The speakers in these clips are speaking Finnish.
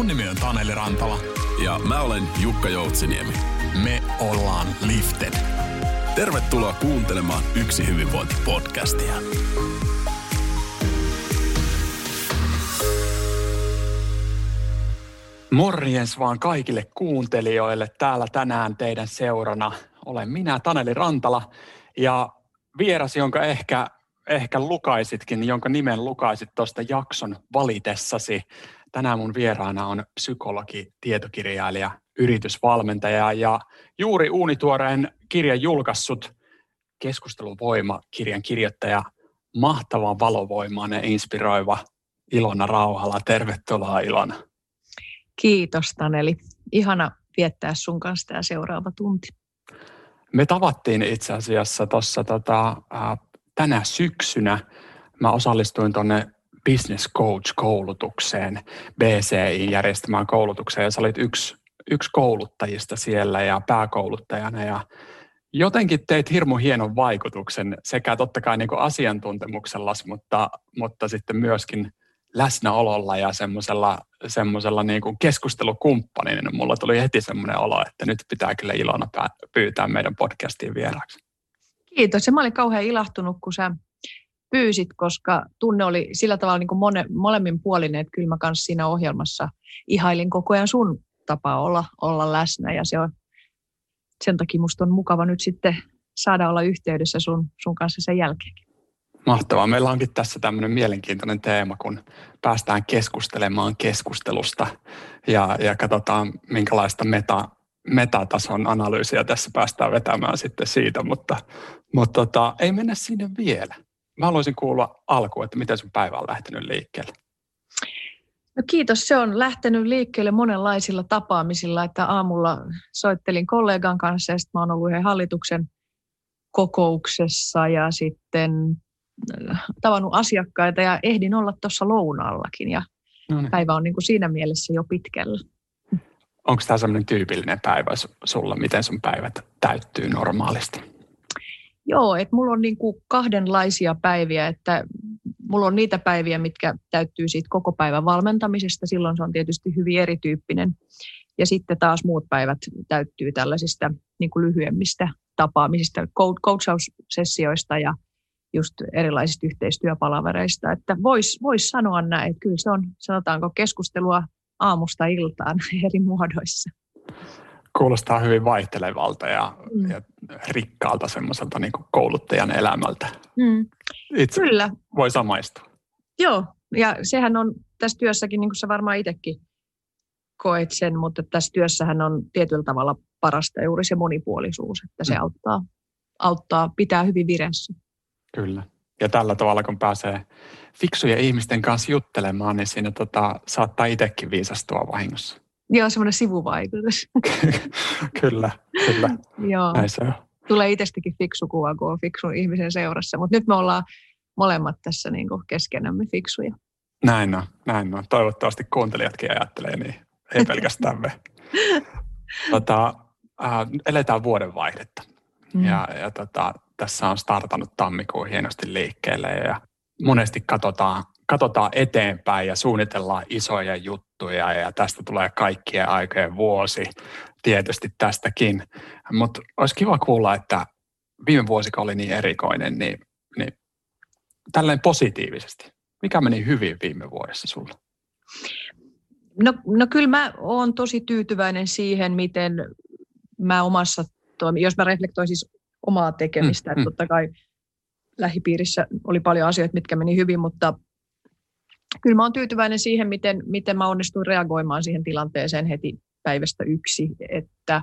Mun nimi on Taneli Rantala. Ja mä olen Jukka Joutsiniemi. Me ollaan Lifted. Tervetuloa kuuntelemaan Yksi hyvinvointi-podcastia. Morjens vaan kaikille kuuntelijoille. Täällä tänään teidän seurana olen minä, Taneli Rantala, ja vieras, jonka ehkä, ehkä lukaisitkin, jonka nimen lukaisit tuosta jakson valitessasi. Tänään mun vieraana on psykologi, tietokirjailija, yritysvalmentaja ja juuri uunituoreen kirjan julkaissut Keskustelun voima kirjan kirjoittaja, mahtavan valovoimainen, inspiroiva Ilona Rauhala. Tervetuloa Ilona. Kiitos Taneli. Ihana viettää sun kanssa tämä seuraava tunti. Me tavattiin itse asiassa tuossa tota, tänä syksynä. Mä osallistuin tuonne Business Coach-koulutukseen, BCI-järjestämään koulutukseen, ja sä olit yksi, yksi kouluttajista siellä ja pääkouluttajana, ja jotenkin teit hirmu hienon vaikutuksen sekä totta kai niin asiantuntemuksella, mutta, mutta sitten myöskin läsnäololla ja semmoisella, semmoisella niin kuin keskustelukumppanina. Niin mulla tuli heti semmoinen olo, että nyt pitää kyllä Ilona pyytää meidän podcastiin vieraaksi. Kiitos. Ja mä olin kauhean ilahtunut, kun sä pyysit, koska tunne oli sillä tavalla niin kuin mone, molemmin puolin, että kyllä mä kanssa siinä ohjelmassa ihailin koko ajan sun tapaa olla, olla läsnä ja se on, sen takia musta on mukava nyt sitten saada olla yhteydessä sun, sun kanssa sen jälkeenkin. Mahtavaa. Meillä onkin tässä tämmöinen mielenkiintoinen teema, kun päästään keskustelemaan keskustelusta ja, ja katsotaan, minkälaista meta, metatason analyysiä tässä päästään vetämään sitten siitä, mutta, mutta tota, ei mennä sinne vielä. Mä haluaisin kuulla alkuun, että miten sun päivä on lähtenyt liikkeelle. No kiitos. Se on lähtenyt liikkeelle monenlaisilla tapaamisilla, että aamulla soittelin kollegan kanssa ja sitten mä oon ollut yhden hallituksen kokouksessa ja sitten äh, tavannut asiakkaita ja ehdin olla tuossa lounaallakin ja no niin. päivä on niin kuin siinä mielessä jo pitkällä. Onko tämä sellainen tyypillinen päivä sulla, miten sun päivät täyttyy normaalisti? Joo, että mulla on niin kuin kahdenlaisia päiviä, että mulla on niitä päiviä, mitkä täyttyy siitä koko päivän valmentamisesta, silloin se on tietysti hyvin erityyppinen. Ja sitten taas muut päivät täyttyy tällaisista niin kuin lyhyemmistä tapaamisista, coachaussessioista ja just erilaisista yhteistyöpalavereista. Että voisi vois sanoa näin, että kyllä se on, sanotaanko, keskustelua aamusta iltaan eri muodoissa kuulostaa hyvin vaihtelevalta ja, mm. ja rikkaalta semmoiselta niin kouluttajan elämältä. Mm. Itse Kyllä. voi samaistua. Joo, ja sehän on tässä työssäkin, niin kuin sä varmaan itsekin koet sen, mutta tässä työssähän on tietyllä tavalla parasta juuri se monipuolisuus, että se mm. auttaa, auttaa pitää hyvin vireessä. Kyllä. Ja tällä tavalla, kun pääsee fiksujen ihmisten kanssa juttelemaan, niin siinä tota, saattaa itsekin viisastua vahingossa. Joo, semmoinen sivuvaikutus. kyllä, kyllä. Joo. Näin se on. Tulee itsestäkin fiksu kuva, kun on fiksun ihmisen seurassa. Mutta nyt me ollaan molemmat tässä niin kuin keskenämme fiksuja. Näin on, näin on. Toivottavasti kuuntelijatkin ajattelee niin, ei pelkästään me. tota, äh, eletään vuodenvaihdetta. Mm. Ja, ja tota, tässä on startannut tammikuun hienosti liikkeelle ja monesti katsotaan katsotaan eteenpäin ja suunnitellaan isoja juttuja ja tästä tulee kaikkien aikojen vuosi tietysti tästäkin. Mutta olisi kiva kuulla, että viime vuosi oli niin erikoinen, niin, niin tällainen positiivisesti. Mikä meni hyvin viime vuodessa sulla? No, no kyllä mä oon tosi tyytyväinen siihen, miten mä omassa toimi, jos mä reflektoisin siis omaa tekemistä, mm, että mm. totta kai lähipiirissä oli paljon asioita, mitkä meni hyvin, mutta kyllä mä olen tyytyväinen siihen, miten, miten mä onnistuin reagoimaan siihen tilanteeseen heti päivästä yksi, että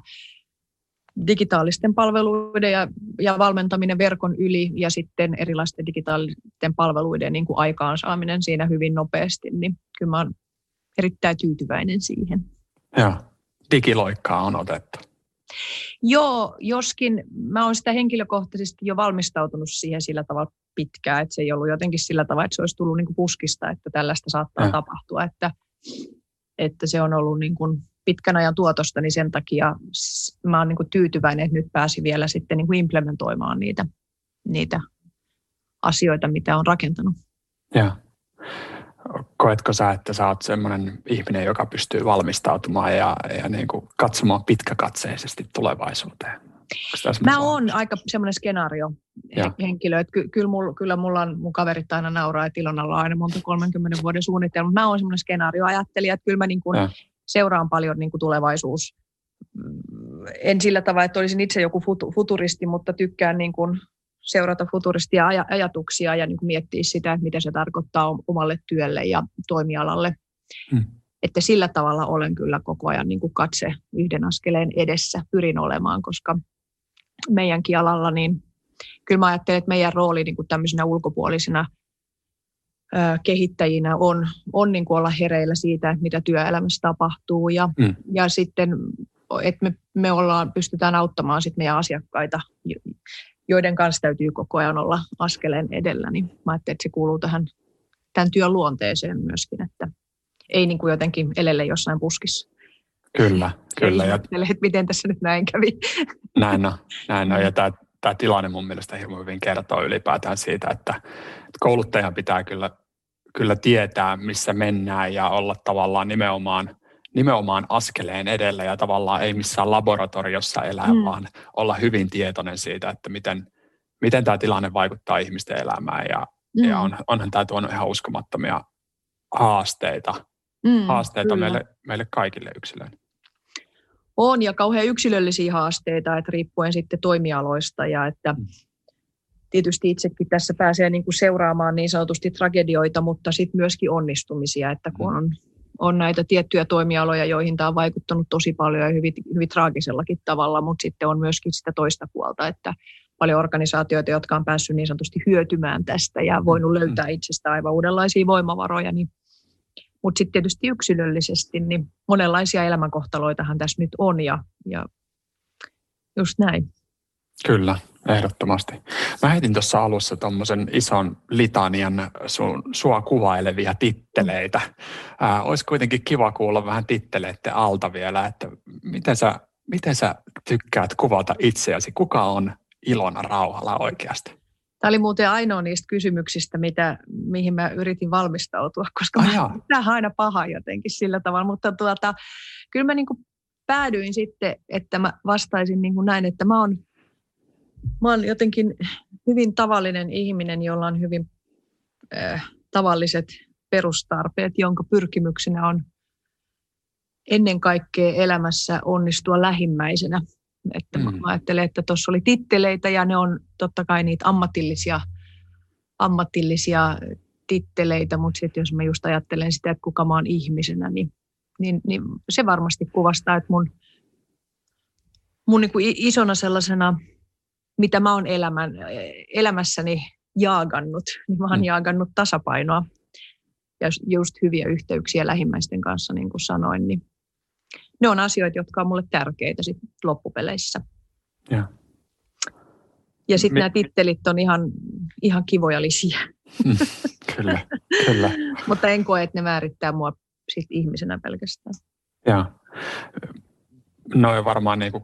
digitaalisten palveluiden ja, ja valmentaminen verkon yli ja sitten erilaisten digitaalisten palveluiden niin kuin aikaansaaminen siinä hyvin nopeasti, niin kyllä mä olen erittäin tyytyväinen siihen. Joo, digiloikkaa on otettu. Joo, joskin mä olen sitä henkilökohtaisesti jo valmistautunut siihen sillä tavalla pitkään, että se ei ollut jotenkin sillä tavalla, että se olisi tullut niin kuin puskista, että tällaista saattaa ja. tapahtua, että, että se on ollut niin kuin pitkän ajan tuotosta, niin sen takia mä olen niin kuin tyytyväinen, että nyt pääsi vielä sitten niin kuin implementoimaan niitä, niitä asioita, mitä on rakentanut. Ja koetko sä, että sä oot semmoinen ihminen, joka pystyy valmistautumaan ja, ja niin kuin katsomaan pitkäkatseisesti tulevaisuuteen? Mä oon aika semmoinen skenaario ja. henkilö, että ky- kyllä, mulla, kyllä mulla on, mun kaverit aina nauraa, että Ilonalla on aina monta 30 vuoden suunnitelma. Mä oon semmoinen skenaarioajattelija, että kyllä mä niin kuin seuraan paljon niin kuin tulevaisuus. Mm, en sillä tavalla, että olisin itse joku futuristi, mutta tykkään niin kuin seurata futuristia aj- ajatuksia ja niin kuin miettiä sitä, että mitä se tarkoittaa omalle työlle ja toimialalle. Hmm. Että sillä tavalla olen kyllä koko ajan niin kuin katse yhden askeleen edessä, pyrin olemaan, koska meidänkin alalla, niin kyllä mä ajattelen, että meidän rooli niin kuin tämmöisenä ulkopuolisina kehittäjinä on, on niin kuin olla hereillä siitä, että mitä työelämässä tapahtuu ja, mm. ja sitten, että me, me ollaan, pystytään auttamaan sit meidän asiakkaita, joiden kanssa täytyy koko ajan olla askeleen edellä, niin mä ajattelin, että se kuuluu tähän tämän työn luonteeseen myöskin, että ei niin kuin jotenkin elelle jossain puskissa. Kyllä, kyllä. Ja... että miten tässä nyt näin kävi. Näin on, näin on. Ja tämä, tämä tilanne mun mielestä hirveän hyvin kertoo ylipäätään siitä, että, että kouluttajan pitää kyllä, kyllä tietää, missä mennään ja olla tavallaan nimenomaan, nimenomaan askeleen edellä ja tavallaan ei missään laboratoriossa elää, mm. vaan olla hyvin tietoinen siitä, että miten, miten tämä tilanne vaikuttaa ihmisten elämään ja, mm. ja on, onhan tämä tuonut ihan uskomattomia haasteita, mm, haasteita meille, meille kaikille yksilöille. On ja kauhean yksilöllisiä haasteita, että riippuen sitten toimialoista ja että mm. tietysti itsekin tässä pääsee niin kuin seuraamaan niin sanotusti tragedioita, mutta sitten myöskin onnistumisia, että kun mm. On, näitä tiettyjä toimialoja, joihin tämä on vaikuttanut tosi paljon ja hyvin, hyvin traagisellakin tavalla, mutta sitten on myöskin sitä toista puolta, että paljon organisaatioita, jotka on päässyt niin sanotusti hyötymään tästä ja voinut mm. löytää itsestä aivan uudenlaisia voimavaroja, niin mutta sitten tietysti yksilöllisesti, niin monenlaisia elämänkohtaloitahan tässä nyt on ja, ja just näin. Kyllä, ehdottomasti. Mä heitin tuossa alussa tuommoisen ison litanian sun, sua kuvailevia titteleitä. Ää, olisi kuitenkin kiva kuulla vähän titteleiden alta vielä, että miten sä, miten sä tykkäät kuvata itseäsi? Kuka on Ilona Rauhala oikeasti? Tämä oli muuten ainoa niistä kysymyksistä, mitä, mihin mä yritin valmistautua, koska oh, tämä on aina paha jotenkin sillä tavalla. Mutta tuota, kyllä mä niin kuin päädyin sitten, että mä vastaisin niin kuin näin, että mä oon, mä oon jotenkin hyvin tavallinen ihminen, jolla on hyvin äh, tavalliset perustarpeet, jonka pyrkimyksenä on ennen kaikkea elämässä onnistua lähimmäisenä – että mm. mä ajattelen, että tuossa oli titteleitä ja ne on totta kai niitä ammatillisia, ammatillisia titteleitä, mutta sitten jos mä just ajattelen sitä, että kuka mä oon ihmisenä, niin, niin, niin se varmasti kuvastaa, että mun, mun niin kuin isona sellaisena, mitä mä oon elämän, elämässäni jaagannut, niin mä oon mm. jaagannut tasapainoa ja just hyviä yhteyksiä lähimmäisten kanssa, niin kuin sanoin, niin ne on asioita, jotka on mulle tärkeitä sit loppupeleissä. Ja, ja sitten nämä tittelit on ihan, ihan kivoja lisiä. kyllä, kyllä. Mutta en koe, että ne määrittää mua sit ihmisenä pelkästään. Ja noin varmaan niin kuin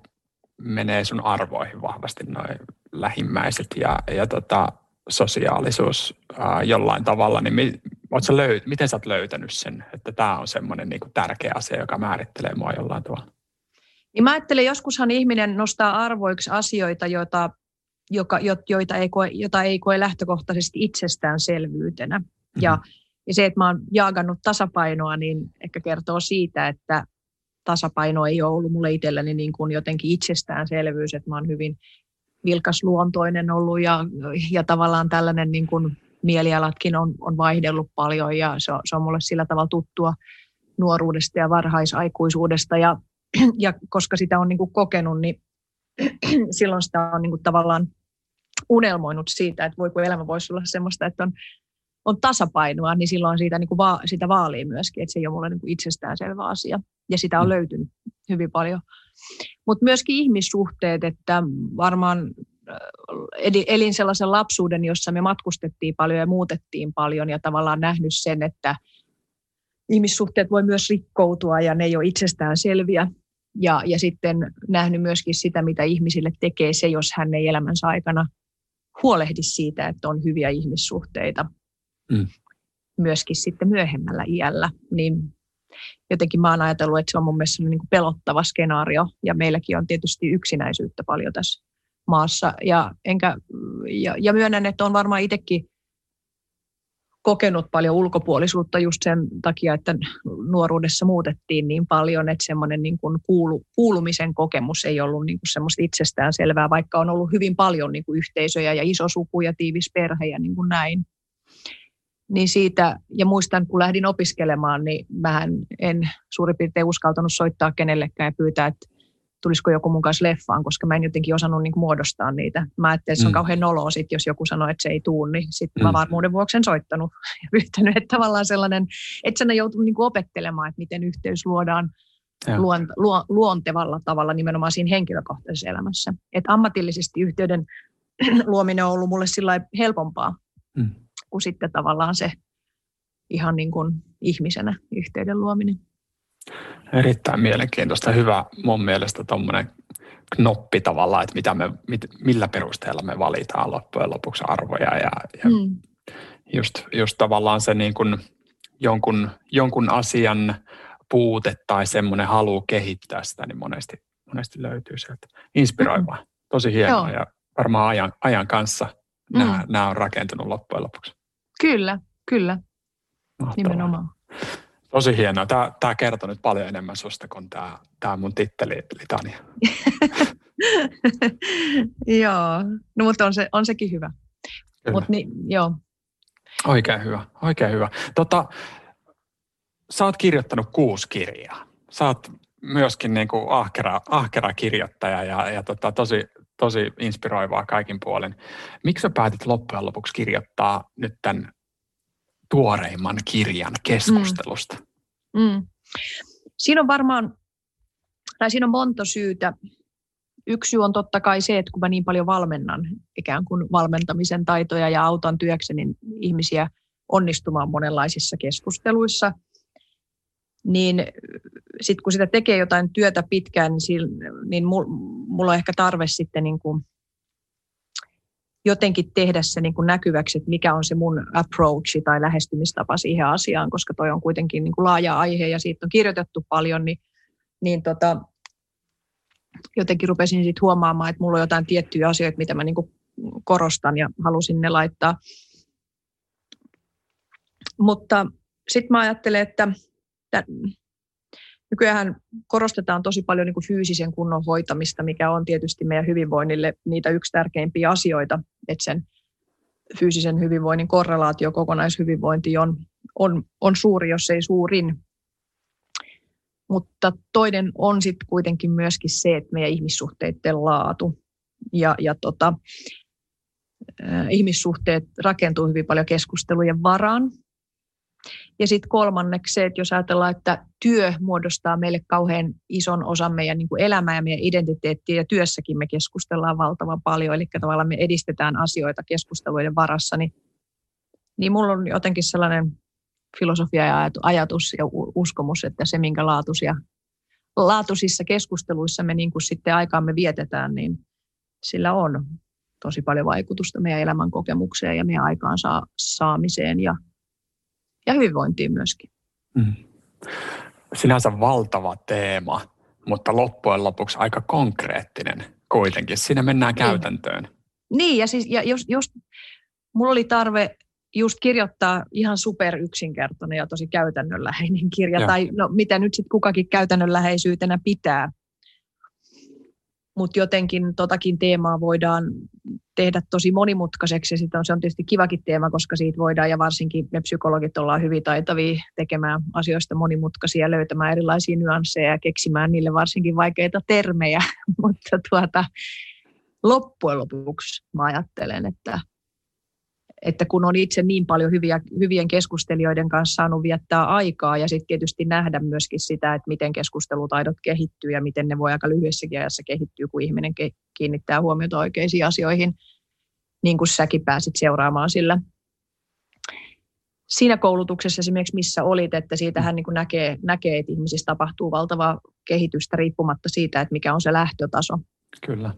menee sun arvoihin vahvasti noin lähimmäiset ja, ja tota, sosiaalisuus ää, jollain tavalla, niin mi, sä löyt, miten sä oot löytänyt sen, että tämä on semmoinen niin tärkeä asia, joka määrittelee mua jollain tavalla? Niin mä ajattelen, joskushan ihminen nostaa arvoiksi asioita, joita, joka, joita, ei koe, jota ei koe lähtökohtaisesti itsestäänselvyytenä. Mm-hmm. Ja, ja se, että mä oon jaagannut tasapainoa, niin ehkä kertoo siitä, että tasapaino ei ole ollut mulle itselläni niin kuin jotenkin itsestäänselvyys, että mä oon hyvin vilkasluontoinen ollut ja, ja tavallaan tällainen niin kuin mielialatkin on, on vaihdellut paljon ja se on, se on mulle sillä tavalla tuttua nuoruudesta ja varhaisaikuisuudesta ja, ja koska sitä on niin kuin kokenut, niin silloin sitä on niin kuin tavallaan unelmoinut siitä, että voi kun elämä voisi olla semmoista, että on, on tasapainoa, niin silloin siitä, niin kuin va, sitä vaalii myöskin, että se ei ole mulle niin kuin itsestäänselvä asia. Ja sitä on mm. löytynyt hyvin paljon. Mutta myöskin ihmissuhteet, että varmaan elin sellaisen lapsuuden, jossa me matkustettiin paljon ja muutettiin paljon ja tavallaan nähnyt sen, että ihmissuhteet voi myös rikkoutua ja ne ei ole itsestään selviä. Ja, ja sitten nähnyt myöskin sitä, mitä ihmisille tekee se, jos hän ei elämänsä aikana huolehdi siitä, että on hyviä ihmissuhteita. Mm. myöskin sitten myöhemmällä iällä, niin jotenkin mä oon ajatellut, että se on mun mielestä niin kuin pelottava skenaario ja meilläkin on tietysti yksinäisyyttä paljon tässä maassa ja, enkä, ja, ja myönnän, että on varmaan itsekin kokenut paljon ulkopuolisuutta just sen takia, että nuoruudessa muutettiin niin paljon, että semmoinen niin kuin kuulu, kuulumisen kokemus ei ollut niin kuin semmoista itsestään selvää, vaikka on ollut hyvin paljon niin kuin yhteisöjä ja iso suku ja tiivis perhe ja niin kuin näin. Niin siitä, ja muistan, kun lähdin opiskelemaan, niin mä en suurin piirtein uskaltanut soittaa kenellekään ja pyytää, että tulisiko joku mun kanssa leffaan, koska mä en jotenkin osannut niin muodostaa niitä. Mä ajattelin, että se on mm. kauhean noloa sit, jos joku sanoo, että se ei tuu, niin sitten mm. mä varmuuden vuoksi en soittanut ja pyytänyt, että tavallaan sellainen, että sen on joutunut niin opettelemaan, että miten yhteys luodaan luon, luo, luontevalla tavalla nimenomaan siinä henkilökohtaisessa elämässä. Että ammatillisesti yhteyden luominen on ollut mulle sillä helpompaa mm. Kuin sitten tavallaan se ihan niin kuin ihmisenä yhteyden luominen. Erittäin mielenkiintoista. Hyvä mun mielestä tuommoinen knoppi tavallaan, että mitä me, mit, millä perusteella me valitaan loppujen lopuksi arvoja ja, ja mm. just, just tavallaan se niin kuin jonkun, jonkun asian puute tai semmoinen halu kehittää sitä, niin monesti, monesti löytyy sieltä. Inspiroivaa. Mm. Tosi hienoa Joo. ja varmaan ajan, ajan kanssa mm. nämä, nämä on rakentunut loppujen lopuksi. Kyllä, kyllä. Mahtavaa. Nimenomaan. Tosi hienoa. Tämä, tämä kertoo nyt paljon enemmän susta kuin tämä, tämä mun titteli litania. joo, no mutta on, se, on sekin hyvä. Mut niin, joo. Oikein hyvä, oikein hyvä. Tota, sä oot kirjoittanut kuusi kirjaa. Sä oot myöskin niin kuin ahkera, ahkera kirjoittaja ja, ja tota, tosi, tosi inspiroivaa kaikin puolin. Miksi sä päätit loppujen lopuksi kirjoittaa nyt tämän tuoreimman kirjan keskustelusta? Mm. Mm. Siinä on varmaan, tai siinä on monta syytä. Yksi syy on totta kai se, että kun mä niin paljon valmennan ikään kuin valmentamisen taitoja ja autan työkseni ihmisiä onnistumaan monenlaisissa keskusteluissa, niin sitten kun sitä tekee jotain työtä pitkään, niin, niin mulla on ehkä tarve sitten niin kuin jotenkin tehdä se niin kuin näkyväksi, että mikä on se mun approach tai lähestymistapa siihen asiaan, koska toi on kuitenkin niin kuin laaja aihe ja siitä on kirjoitettu paljon, niin, niin tota, jotenkin rupesin sitten huomaamaan, että mulla on jotain tiettyjä asioita, mitä mä niin kuin korostan ja halusin ne laittaa. Mutta sitten mä ajattelen, että Nykyään korostetaan tosi paljon niin kuin fyysisen kunnon hoitamista, mikä on tietysti meidän hyvinvoinnille niitä yksi tärkeimpiä asioita, että sen fyysisen hyvinvoinnin korrelaatio kokonaishyvinvointi on, on, on suuri, jos ei suurin. Mutta toinen on sitten kuitenkin myöskin se, että meidän ihmissuhteiden laatu. Ja, ja tota, ihmissuhteet rakentuu hyvin paljon keskustelujen varaan. Ja sitten kolmanneksi se, että jos ajatellaan, että työ muodostaa meille kauhean ison osan meidän niin elämää ja meidän identiteettiä, ja työssäkin me keskustellaan valtavan paljon, eli tavallaan me edistetään asioita keskusteluiden varassa, niin, niin mulla on jotenkin sellainen filosofia ja ajatus ja uskomus, että se, minkä laatuisia, laatuisissa keskusteluissa me niin kuin sitten aikaamme vietetään, niin sillä on tosi paljon vaikutusta meidän elämän kokemukseen ja meidän aikaan saamiseen ja ja hyvinvointiin myöskin. Mm. Sinänsä valtava teema, mutta loppujen lopuksi aika konkreettinen kuitenkin. Siinä mennään niin. käytäntöön. Niin, ja, siis, ja jos, jos mulla oli tarve just kirjoittaa ihan super yksinkertainen ja tosi käytännönläheinen kirja, ja. tai no, mitä nyt sitten kukakin käytännönläheisyytenä pitää, mutta jotenkin totakin teemaa voidaan tehdä tosi monimutkaiseksi ja sit on, se on tietysti kivakin teema, koska siitä voidaan ja varsinkin me psykologit ollaan hyvin taitavia tekemään asioista monimutkaisia, löytämään erilaisia nyansseja ja keksimään niille varsinkin vaikeita termejä, mutta tuota, loppujen lopuksi mä ajattelen, että että kun on itse niin paljon hyviä, hyvien keskustelijoiden kanssa saanut viettää aikaa ja sitten tietysti nähdä myöskin sitä, että miten keskustelutaidot kehittyy ja miten ne voi aika lyhyessäkin ajassa kehittyä, kun ihminen kiinnittää huomiota oikeisiin asioihin, niin kuin säkin pääsit seuraamaan sillä siinä koulutuksessa esimerkiksi, missä olit, että siitähän niin kuin näkee, näkee, että ihmisissä tapahtuu valtavaa kehitystä riippumatta siitä, että mikä on se lähtötaso. Kyllä.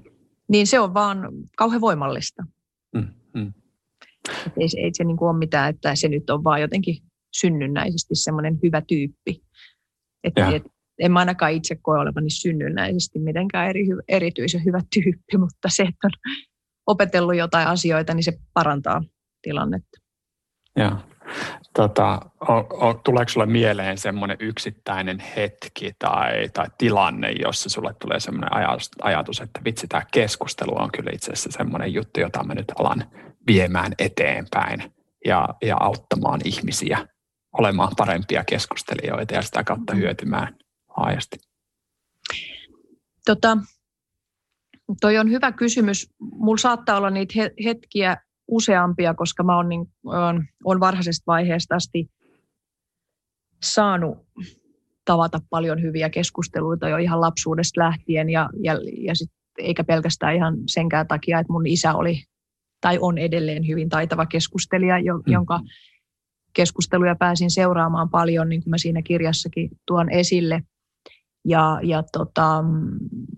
Niin se on vaan kauhean voimallista. Mm, mm. Ei, ei se niin kuin ole mitään, että se nyt on vaan jotenkin synnynnäisesti semmoinen hyvä tyyppi. Että et, en mä ainakaan itse koe olevani synnynnäisesti mitenkään eri, erityisen hyvä tyyppi, mutta se, että on opetellut jotain asioita, niin se parantaa tilannetta. Joo. Tota, o, o, tuleeko sinulle mieleen semmoinen yksittäinen hetki tai, tai tilanne, jossa sulle tulee semmoinen ajatus, ajatus, että vitsi, tämä keskustelu on kyllä itse asiassa semmoinen juttu, jota mä nyt alan viemään eteenpäin ja, ja auttamaan ihmisiä olemaan parempia keskustelijoita ja sitä kautta mm. hyötymään laajasti? Tota, toi on hyvä kysymys. Mulla saattaa olla niitä hetkiä useampia, koska mä oon, niin, on, on varhaisesta vaiheesta asti saanut tavata paljon hyviä keskusteluita jo ihan lapsuudesta lähtien ja, ja, ja sit, eikä pelkästään ihan senkään takia, että mun isä oli tai on edelleen hyvin taitava keskustelija, jo, mm. jonka keskusteluja pääsin seuraamaan paljon, niin kuin mä siinä kirjassakin tuon esille – ja, ja tota,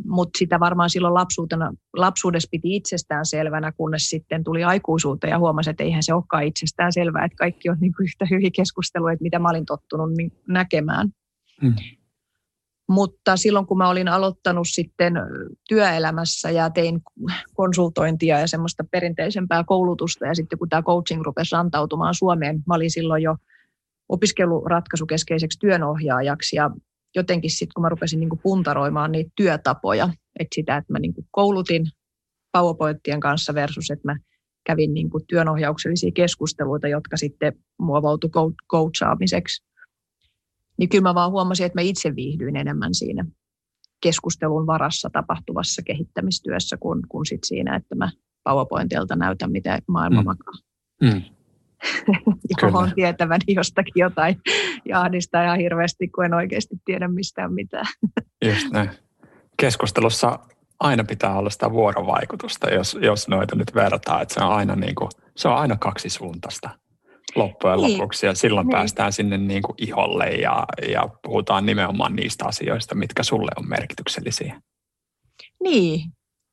mutta sitä varmaan silloin lapsuutena, lapsuudessa piti itsestään selvänä, kunnes sitten tuli aikuisuuteen ja huomasi, että eihän se olekaan itsestään selvää, että kaikki on niin kuin yhtä hyviä keskusteluja, että mitä mä olin tottunut niin näkemään. Hmm. Mutta silloin kun mä olin aloittanut sitten työelämässä ja tein konsultointia ja semmoista perinteisempää koulutusta ja sitten kun tämä coaching rupesi rantautumaan Suomeen, mä olin silloin jo opiskeluratkaisukeskeiseksi työnohjaajaksi ja jotenkin sitten, kun mä rupesin niin kuin puntaroimaan niitä työtapoja, että sitä, että mä niin kuin koulutin PowerPointien kanssa versus, että mä kävin niin kuin työnohjauksellisia keskusteluita, jotka sitten muovautui coachaamiseksi. Niin kyllä mä vaan huomasin, että mä itse viihdyin enemmän siinä keskustelun varassa tapahtuvassa kehittämistyössä kuin, kuin sit siinä, että mä PowerPointilta näytän, miten maailma mm. makaa. Mm. johon tietäväni jostakin jotain ja ahdistaa ihan hirveästi, kun en oikeasti tiedä mistään mitään. Just näin. Keskustelussa aina pitää olla sitä vuorovaikutusta, jos, jos noita nyt vertaa, että se on aina, niin kuin, se on aina kaksisuuntaista loppujen niin. lopuksi ja silloin niin. päästään sinne niin kuin iholle ja, ja puhutaan nimenomaan niistä asioista, mitkä sulle on merkityksellisiä. Niin,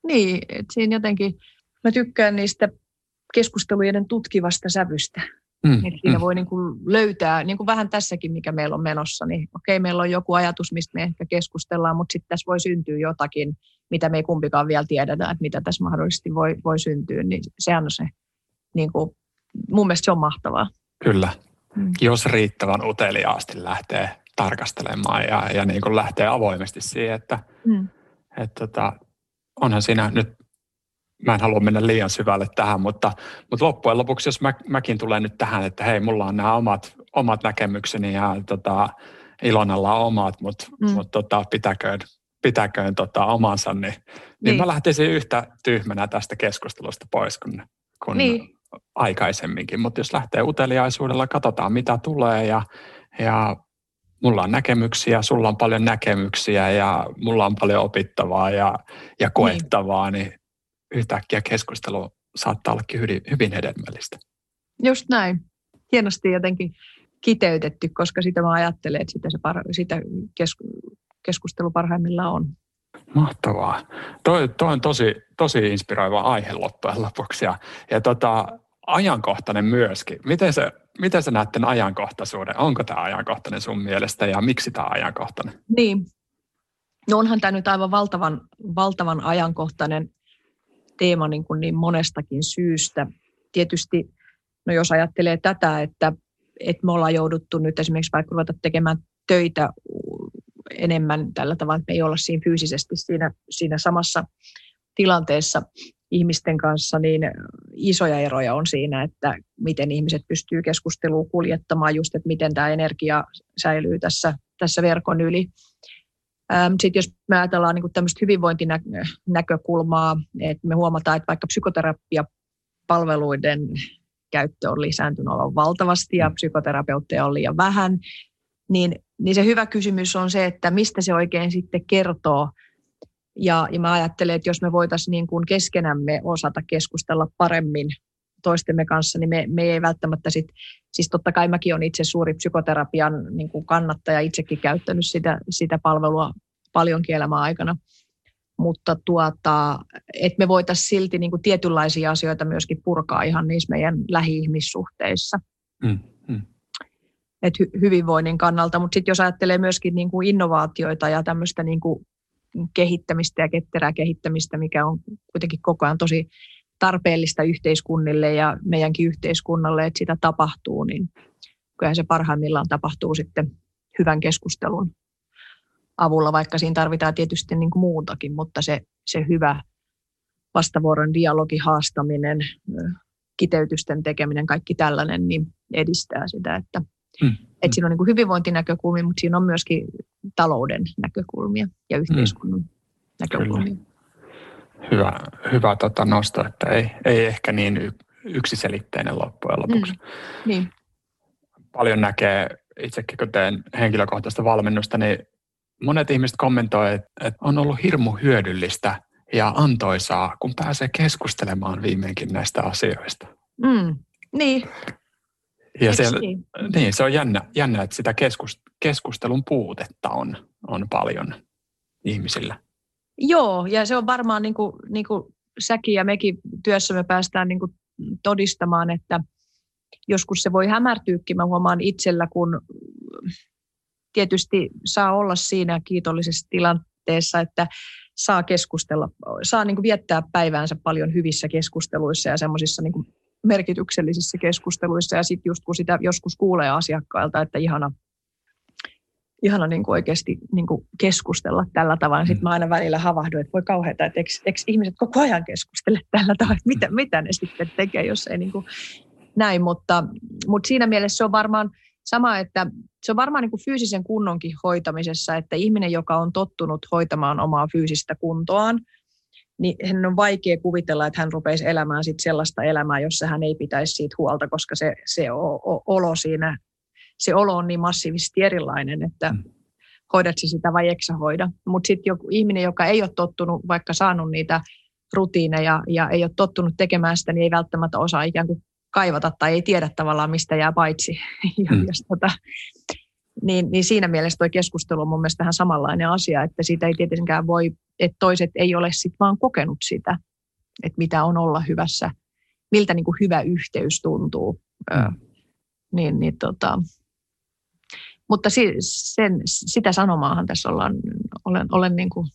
niin että siinä jotenkin, mä tykkään niistä keskustelujen tutkivasta sävystä. Mm, Eli siinä mm. voi niin kuin löytää, niin kuin vähän tässäkin, mikä meillä on menossa, niin okei, meillä on joku ajatus, mistä me ehkä keskustellaan, mutta sitten tässä voi syntyä jotakin, mitä me ei kumpikaan vielä tiedetä, että mitä tässä mahdollisesti voi, voi syntyä, niin sehän on se, niin kuin, mun mielestä se on mahtavaa. Kyllä, mm. jos riittävän uteliaasti lähtee tarkastelemaan ja, ja niin kuin lähtee avoimesti siihen, että, mm. että tota, onhan siinä nyt mä en halua mennä liian syvälle tähän, mutta, mutta loppujen lopuksi, jos mä, mäkin tulen nyt tähän, että hei, mulla on nämä omat, omat näkemykseni ja tota, Ilonalla on omat, mutta mm. mut, tota, pitäköön, pitäköön tota, omansa, niin, niin. niin mä lähtisin yhtä tyhmänä tästä keskustelusta pois kuin, kuin niin. aikaisemminkin. Mutta jos lähtee uteliaisuudella, katsotaan mitä tulee ja, ja mulla on näkemyksiä, sulla on paljon näkemyksiä ja mulla on paljon opittavaa ja, ja niin. koettavaa, niin, niin yhtäkkiä keskustelu saattaa ollakin hyvin, hyvin hedelmällistä. Just näin. Hienosti jotenkin kiteytetty, koska sitä mä ajattelen, että sitä, se parha, sitä keskustelu parhaimmillaan on. Mahtavaa. Toi, toi on tosi, tosi inspiroiva aihe loppujen lopuksi ja, ja tota, ajankohtainen myöskin. Miten, se, miten sä näet tämän ajankohtaisuuden? Onko tämä ajankohtainen sun mielestä ja miksi tämä ajankohtainen? Niin. No onhan tämä nyt aivan valtavan, valtavan ajankohtainen teema niin, kuin niin monestakin syystä. Tietysti, no jos ajattelee tätä, että, että me ollaan jouduttu nyt esimerkiksi vaikka ruveta tekemään töitä enemmän tällä tavalla, että me ei olla siinä fyysisesti siinä, siinä samassa tilanteessa ihmisten kanssa, niin isoja eroja on siinä, että miten ihmiset pystyy keskustelua kuljettamaan, just että miten tämä energia säilyy tässä, tässä verkon yli. Sitten jos me ajatellaan niin tämmöistä hyvinvointinäkökulmaa, että me huomataan, että vaikka psykoterapiapalveluiden käyttö on lisääntynyt aivan valtavasti ja psykoterapeutteja on liian vähän, niin, niin se hyvä kysymys on se, että mistä se oikein sitten kertoo. Ja, ja mä ajattelen, että jos me voitaisiin niin kuin keskenämme osata keskustella paremmin toistemme kanssa, niin me, me ei välttämättä sit, siis totta kai mäkin olen itse suuri psykoterapian niin kuin kannattaja, itsekin käyttänyt sitä, sitä palvelua paljon elämän aikana. mutta tuota, että me voitaisiin silti niin kuin tietynlaisia asioita myöskin purkaa ihan niissä meidän lähi-ihmissuhteissa. Mm, mm. Et hy- hyvinvoinnin kannalta, mutta sitten jos ajattelee myöskin niin kuin innovaatioita ja tämmöistä niin kuin kehittämistä ja ketterää kehittämistä, mikä on kuitenkin koko ajan tosi tarpeellista yhteiskunnille ja meidänkin yhteiskunnalle, että sitä tapahtuu, niin kyllähän se parhaimmillaan tapahtuu sitten hyvän keskustelun avulla, vaikka siinä tarvitaan tietysti niin kuin muutakin, mutta se, se hyvä vastavuoron dialogi, haastaminen, kiteytysten tekeminen, kaikki tällainen, niin edistää sitä, että, hmm. että siinä on niin kuin hyvinvointinäkökulmia, mutta siinä on myöskin talouden näkökulmia ja yhteiskunnan hmm. näkökulmia. Kyllä. Hyvä, hyvä tota nosto, että ei, ei ehkä niin yksiselitteinen loppujen lopuksi. Hmm. Niin. Paljon näkee, itsekin kun teen henkilökohtaista valmennusta, niin monet ihmiset kommentoivat, että on ollut hirmu hyödyllistä ja antoisaa, kun pääsee keskustelemaan viimeinkin näistä asioista. Mm, niin. Ja se, niin? niin, se on jännä, jännä että sitä keskustelun puutetta on, on paljon ihmisillä. Joo, ja se on varmaan niin kuin, niin kuin säkin ja mekin työssämme päästään niin kuin todistamaan, että joskus se voi hämärtyykin. Mä huomaan itsellä, kun tietysti saa olla siinä kiitollisessa tilanteessa, että saa keskustella, saa niin kuin viettää päiväänsä paljon hyvissä keskusteluissa ja semmoisissa niin merkityksellisissä keskusteluissa. Ja sitten just kun sitä joskus kuulee asiakkailta, että ihana, ihana niin kuin oikeasti niin kuin keskustella tällä tavalla, sitten mä aina välillä havahduin, että voi kauheata, että eikö, eikö ihmiset koko ajan keskustele tällä tavalla, että mitä, mitä ne sitten tekee, jos ei niin kuin näin. Mutta, mutta siinä mielessä se on varmaan – sama, että se on varmaan niin kuin fyysisen kunnonkin hoitamisessa, että ihminen, joka on tottunut hoitamaan omaa fyysistä kuntoaan, niin hän on vaikea kuvitella, että hän rupeisi elämään sit sellaista elämää, jossa hän ei pitäisi siitä huolta, koska se, se olo siinä, se olo on niin massiivisesti erilainen, että mm. hoidat se sitä vai eikö hoida. Mutta sitten joku ihminen, joka ei ole tottunut, vaikka saanut niitä rutiineja ja ei ole tottunut tekemään sitä, niin ei välttämättä osaa ikään kuin kaivata tai ei tiedä tavallaan, mistä jää paitsi. ja mm. jos tota, niin, niin siinä mielessä tuo keskustelu on mun mielestä vähän samanlainen asia, että siitä ei tietenkään voi, että toiset ei ole sitten vaan kokenut sitä, että mitä on olla hyvässä, miltä niin kuin hyvä yhteys tuntuu. Mm. niin, niin tota, mutta si, sen, sitä sanomaahan tässä ollaan, olen, olen, niin kuin,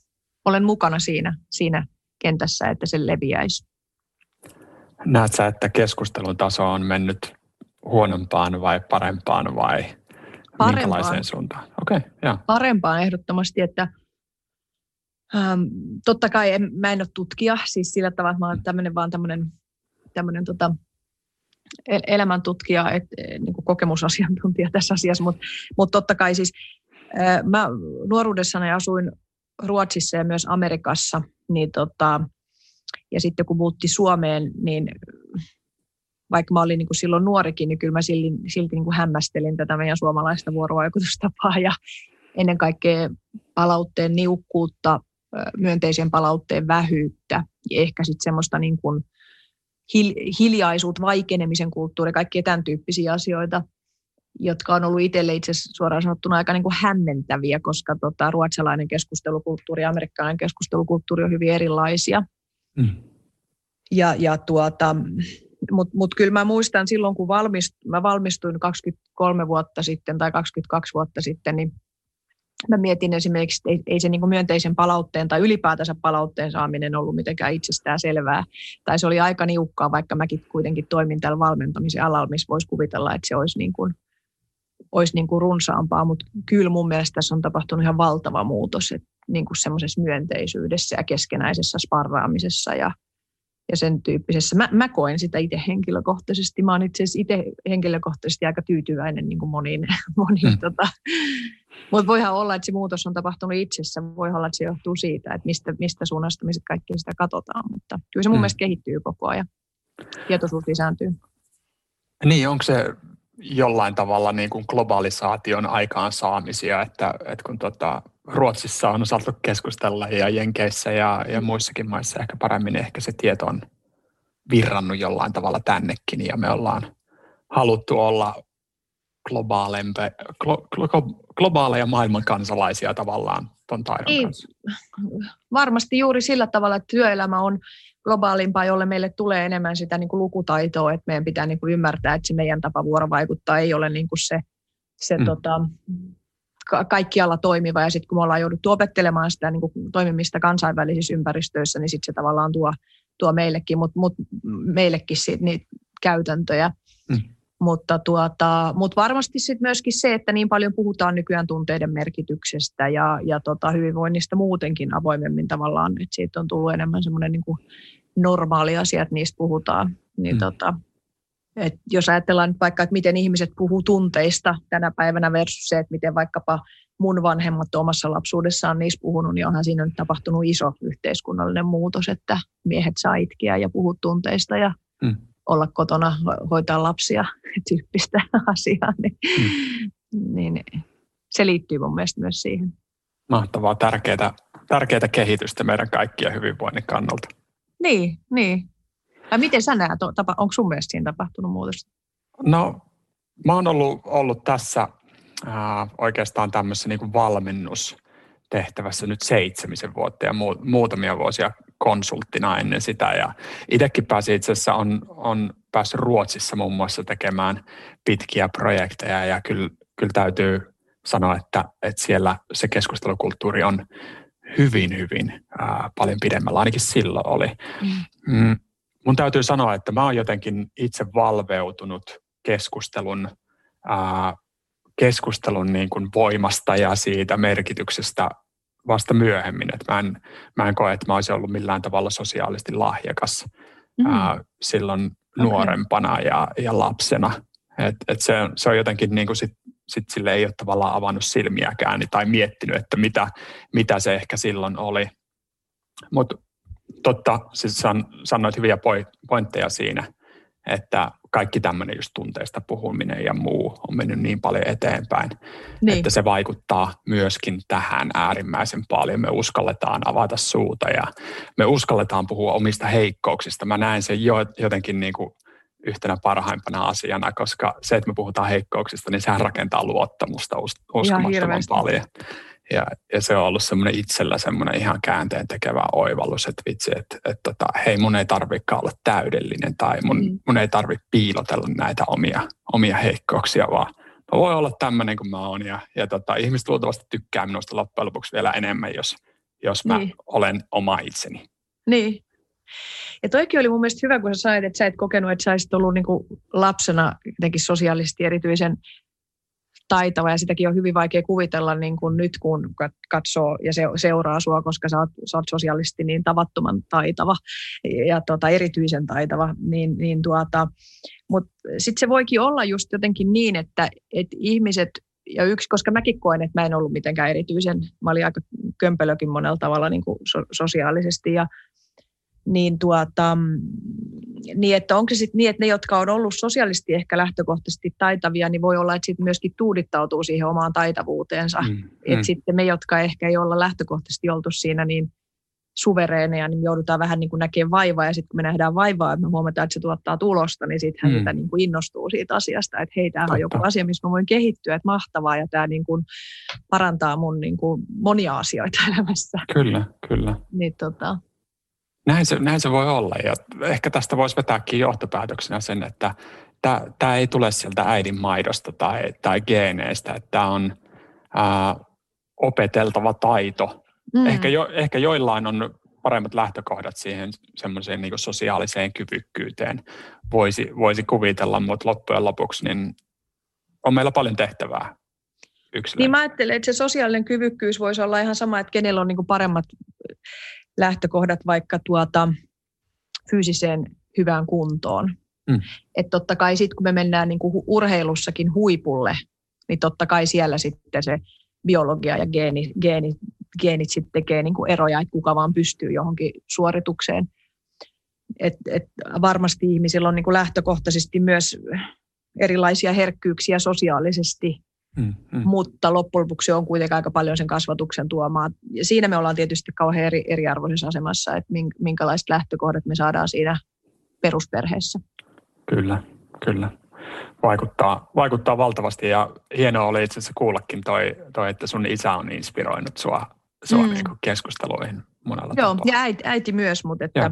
olen mukana siinä, siinä kentässä, että se leviäisi. Näet sä, että keskustelun taso on mennyt huonompaan vai parempaan vai parempaan. minkälaiseen suuntaan? Okay, ja. Parempaan ehdottomasti, että ähm, totta kai en, mä en ole tutkija, siis sillä tavalla, että mä olen tämmöinen vaan tämmöinen, tämmöinen tota, elämäntutkija, et, e, niin kuin kokemusasiantuntija tässä asiassa, mutta mut totta kai siis äh, mä nuoruudessani asuin Ruotsissa ja myös Amerikassa, niin tota, ja sitten kun muutti Suomeen, niin vaikka mä olin niin kuin silloin nuorikin, niin kyllä mä silti, silti niin kuin hämmästelin tätä meidän suomalaista vuorovaikutustapaa ja ennen kaikkea palautteen niukkuutta, myönteisen palautteen vähyyttä ja ehkä sitten semmoista niin kuin hiljaisuutta, vaikenemisen kulttuuri, kaikkia tämän tyyppisiä asioita, jotka on ollut itselle itse asiassa suoraan sanottuna aika niin kuin hämmentäviä, koska tota, ruotsalainen keskustelukulttuuri ja amerikkalainen keskustelukulttuuri on hyvin erilaisia. Mm. Ja, ja tuota, mutta mut kyllä mä muistan silloin, kun valmist, mä valmistuin 23 vuotta sitten tai 22 vuotta sitten, niin mä mietin esimerkiksi, että ei, ei se niin myönteisen palautteen tai ylipäätänsä palautteen saaminen ollut mitenkään itsestään selvää. Tai se oli aika niukkaa, vaikka mäkin kuitenkin toimin tällä valmentamisen alalla, missä voisi kuvitella, että se olisi, niin kuin, olisi niin kuin runsaampaa. Mutta kyllä mun mielestä tässä on tapahtunut ihan valtava muutos, että niin kuin semmoisessa myönteisyydessä ja keskenäisessä sparraamisessa ja, ja sen tyyppisessä. Mä, mä koen sitä itse henkilökohtaisesti. Mä oon itse asiassa itse henkilökohtaisesti aika tyytyväinen niin kuin moniin. moniin mm. tota. Mutta voihan olla, että se muutos on tapahtunut itsessä. Voi olla, että se johtuu siitä, että mistä, mistä suunnasta me kaikki sitä katsotaan. Mutta kyllä se mun mm. mielestä kehittyy koko ajan. Tietoisuus lisääntyy. Niin, onko se jollain tavalla niin kuin globalisaation aikaansaamisia, että, että kun tota, Ruotsissa on osattu keskustella ja Jenkeissä ja, ja muissakin maissa ehkä paremmin ehkä se tieto on virrannut jollain tavalla tännekin ja me ollaan haluttu olla glo, glo, globaaleja maailman kansalaisia tavallaan tuon taidon niin, kanssa? Varmasti juuri sillä tavalla, että työelämä on globaalimpaa, jolle meille tulee enemmän sitä niin kuin lukutaitoa, että meidän pitää niin kuin ymmärtää, että se meidän tapa vuorovaikuttaa ei ole niin kuin se, se mm. tota, kaikkialla toimiva. Ja sitten kun me ollaan jouduttu opettelemaan sitä niin kuin toimimista kansainvälisissä ympäristöissä, niin sitten se tavallaan tuo, tuo meillekin, mutta mut, meillekin siitä, niitä käytäntöjä. Mm. Mutta, tuota, mutta varmasti sitten myöskin se, että niin paljon puhutaan nykyään tunteiden merkityksestä ja, ja tota, hyvinvoinnista muutenkin avoimemmin tavallaan, että siitä on tullut enemmän semmoinen niin normaali asia, että niistä puhutaan. Niin mm. tota, et jos ajatellaan nyt vaikka, että miten ihmiset puhuu tunteista tänä päivänä versus se, että miten vaikkapa mun vanhemmat omassa lapsuudessaan niissä puhunut, niin onhan siinä nyt tapahtunut iso yhteiskunnallinen muutos, että miehet saa itkeä ja puhua tunteista ja mm olla kotona, hoitaa lapsia tyyppistä asiaa, niin, mm. niin se liittyy mun mielestä myös siihen. Mahtavaa, tärkeää, tärkeää kehitystä meidän kaikkien hyvinvoinnin kannalta. Niin, niin. Ja miten sä näet, onko sun mielestä siinä tapahtunut muutosta? No, mä oon ollut, ollut tässä ää, oikeastaan tämmöisessä niin valmennustehtävässä nyt seitsemisen vuotta ja muutamia vuosia konsulttina ennen sitä ja itsekin pääsin itse asiassa on, on päässyt Ruotsissa muun muassa tekemään pitkiä projekteja ja kyllä, kyllä täytyy sanoa, että, että siellä se keskustelukulttuuri on hyvin, hyvin ää, paljon pidemmällä, ainakin silloin oli. Mm. Mm, mun täytyy sanoa, että mä oon jotenkin itse valveutunut keskustelun, ää, keskustelun niin kuin voimasta ja siitä merkityksestä vasta myöhemmin. Että mä, en, mä en koe, että mä olisin ollut millään tavalla sosiaalisesti lahjakas mm. ää, silloin okay. nuorempana ja, ja lapsena. Et, et se, se on jotenkin niin kuin sit, sit sille ei ole tavallaan avannut silmiäkään tai miettinyt, että mitä, mitä se ehkä silloin oli. Mutta totta, siis san, sanoit hyviä pointteja siinä, että kaikki tämmöinen just tunteista puhuminen ja muu on mennyt niin paljon eteenpäin, niin. että se vaikuttaa myöskin tähän äärimmäisen paljon. Me uskalletaan avata suuta ja me uskalletaan puhua omista heikkouksista. Mä näen sen jo, jotenkin niin kuin yhtenä parhaimpana asiana, koska se, että me puhutaan heikkouksista, niin sehän rakentaa luottamusta uskomattoman paljon. Ja, ja se on ollut semmoinen itsellä semmoinen ihan käänteen tekevä oivallus, että vitsi, että, että tota, hei mun ei tarvitsekaan olla täydellinen tai mun, mm. mun ei tarvitse piilotella näitä omia, omia heikkouksia, vaan mä voin olla tämmöinen kuin mä oon. Ja, ja tota, ihmiset luultavasti tykkää minusta loppujen lopuksi vielä enemmän, jos, jos mä niin. olen oma itseni. Niin. Ja toikin oli mun mielestä hyvä, kun sä sait, että sä et kokenut, että sä olisit ollut niin lapsena jotenkin sosiaalisesti erityisen taitava ja sitäkin on hyvin vaikea kuvitella niin kuin nyt, kun katsoo ja se, seuraa sua, koska sä oot, sä oot sosiaalisesti niin tavattoman taitava ja tota, erityisen taitava. Niin, niin tuota, Mutta sitten se voikin olla just jotenkin niin, että, että ihmiset, ja yksi, koska mäkin koen, että mä en ollut mitenkään erityisen, mä olin aika kömpelökin monella tavalla niin kuin so, sosiaalisesti ja niin, tuota, niin että onko se sitten niin, että ne, jotka on ollut sosiaalisesti ehkä lähtökohtaisesti taitavia, niin voi olla, että sitten myöskin tuudittautuu siihen omaan taitavuuteensa. Mm, että mm. sitten me, jotka ehkä ei olla lähtökohtaisesti oltu siinä niin suvereeneja, niin me joudutaan vähän niin kuin näkemään vaivaa, ja sitten kun me nähdään vaivaa, että me huomataan, että se tuottaa tulosta, niin sittenhän mm. sitä niin kuin innostuu siitä asiasta, että hei, tämä on joku asia, missä mä voin kehittyä, että mahtavaa, ja tämä niin kuin parantaa mun niin kuin monia asioita elämässä. Kyllä, kyllä. Niin, tota, näin se, näin se voi olla ja ehkä tästä voisi vetääkin johtopäätöksenä sen, että tämä ei tule sieltä äidin maidosta tai, tai geeneistä, että tämä on ää, opeteltava taito. Mm. Ehkä, jo, ehkä joillain on paremmat lähtökohdat siihen semmoiseen niin sosiaaliseen kyvykkyyteen voisi, voisi kuvitella, mutta loppujen lopuksi niin on meillä paljon tehtävää yksilöön. Niin mä ajattelen, että se sosiaalinen kyvykkyys voisi olla ihan sama, että kenellä on niin paremmat lähtökohdat vaikka tuota fyysiseen hyvään kuntoon. Mm. Että totta kai sitten kun me mennään niin kuin urheilussakin huipulle, niin totta kai siellä sitten se biologia ja geeni, geeni, geenit sitten tekee niin kuin eroja, että kuka vaan pystyy johonkin suoritukseen. Et, et varmasti ihmisillä on niin kuin lähtökohtaisesti myös erilaisia herkkyyksiä sosiaalisesti Mm, mm. Mutta loppujen lopuksi on kuitenkin aika paljon sen kasvatuksen tuomaa. Ja siinä me ollaan tietysti kauhean eri, eriarvoisessa asemassa, että minkälaiset lähtökohdat me saadaan siinä perusperheessä. Kyllä, kyllä. vaikuttaa, vaikuttaa valtavasti ja hienoa oli itse asiassa kuullakin toi, toi että sun isä on inspiroinut sua, sua mm. niin keskusteluihin monella Joo, tapaa. ja äiti, äiti myös, mutta että Joo.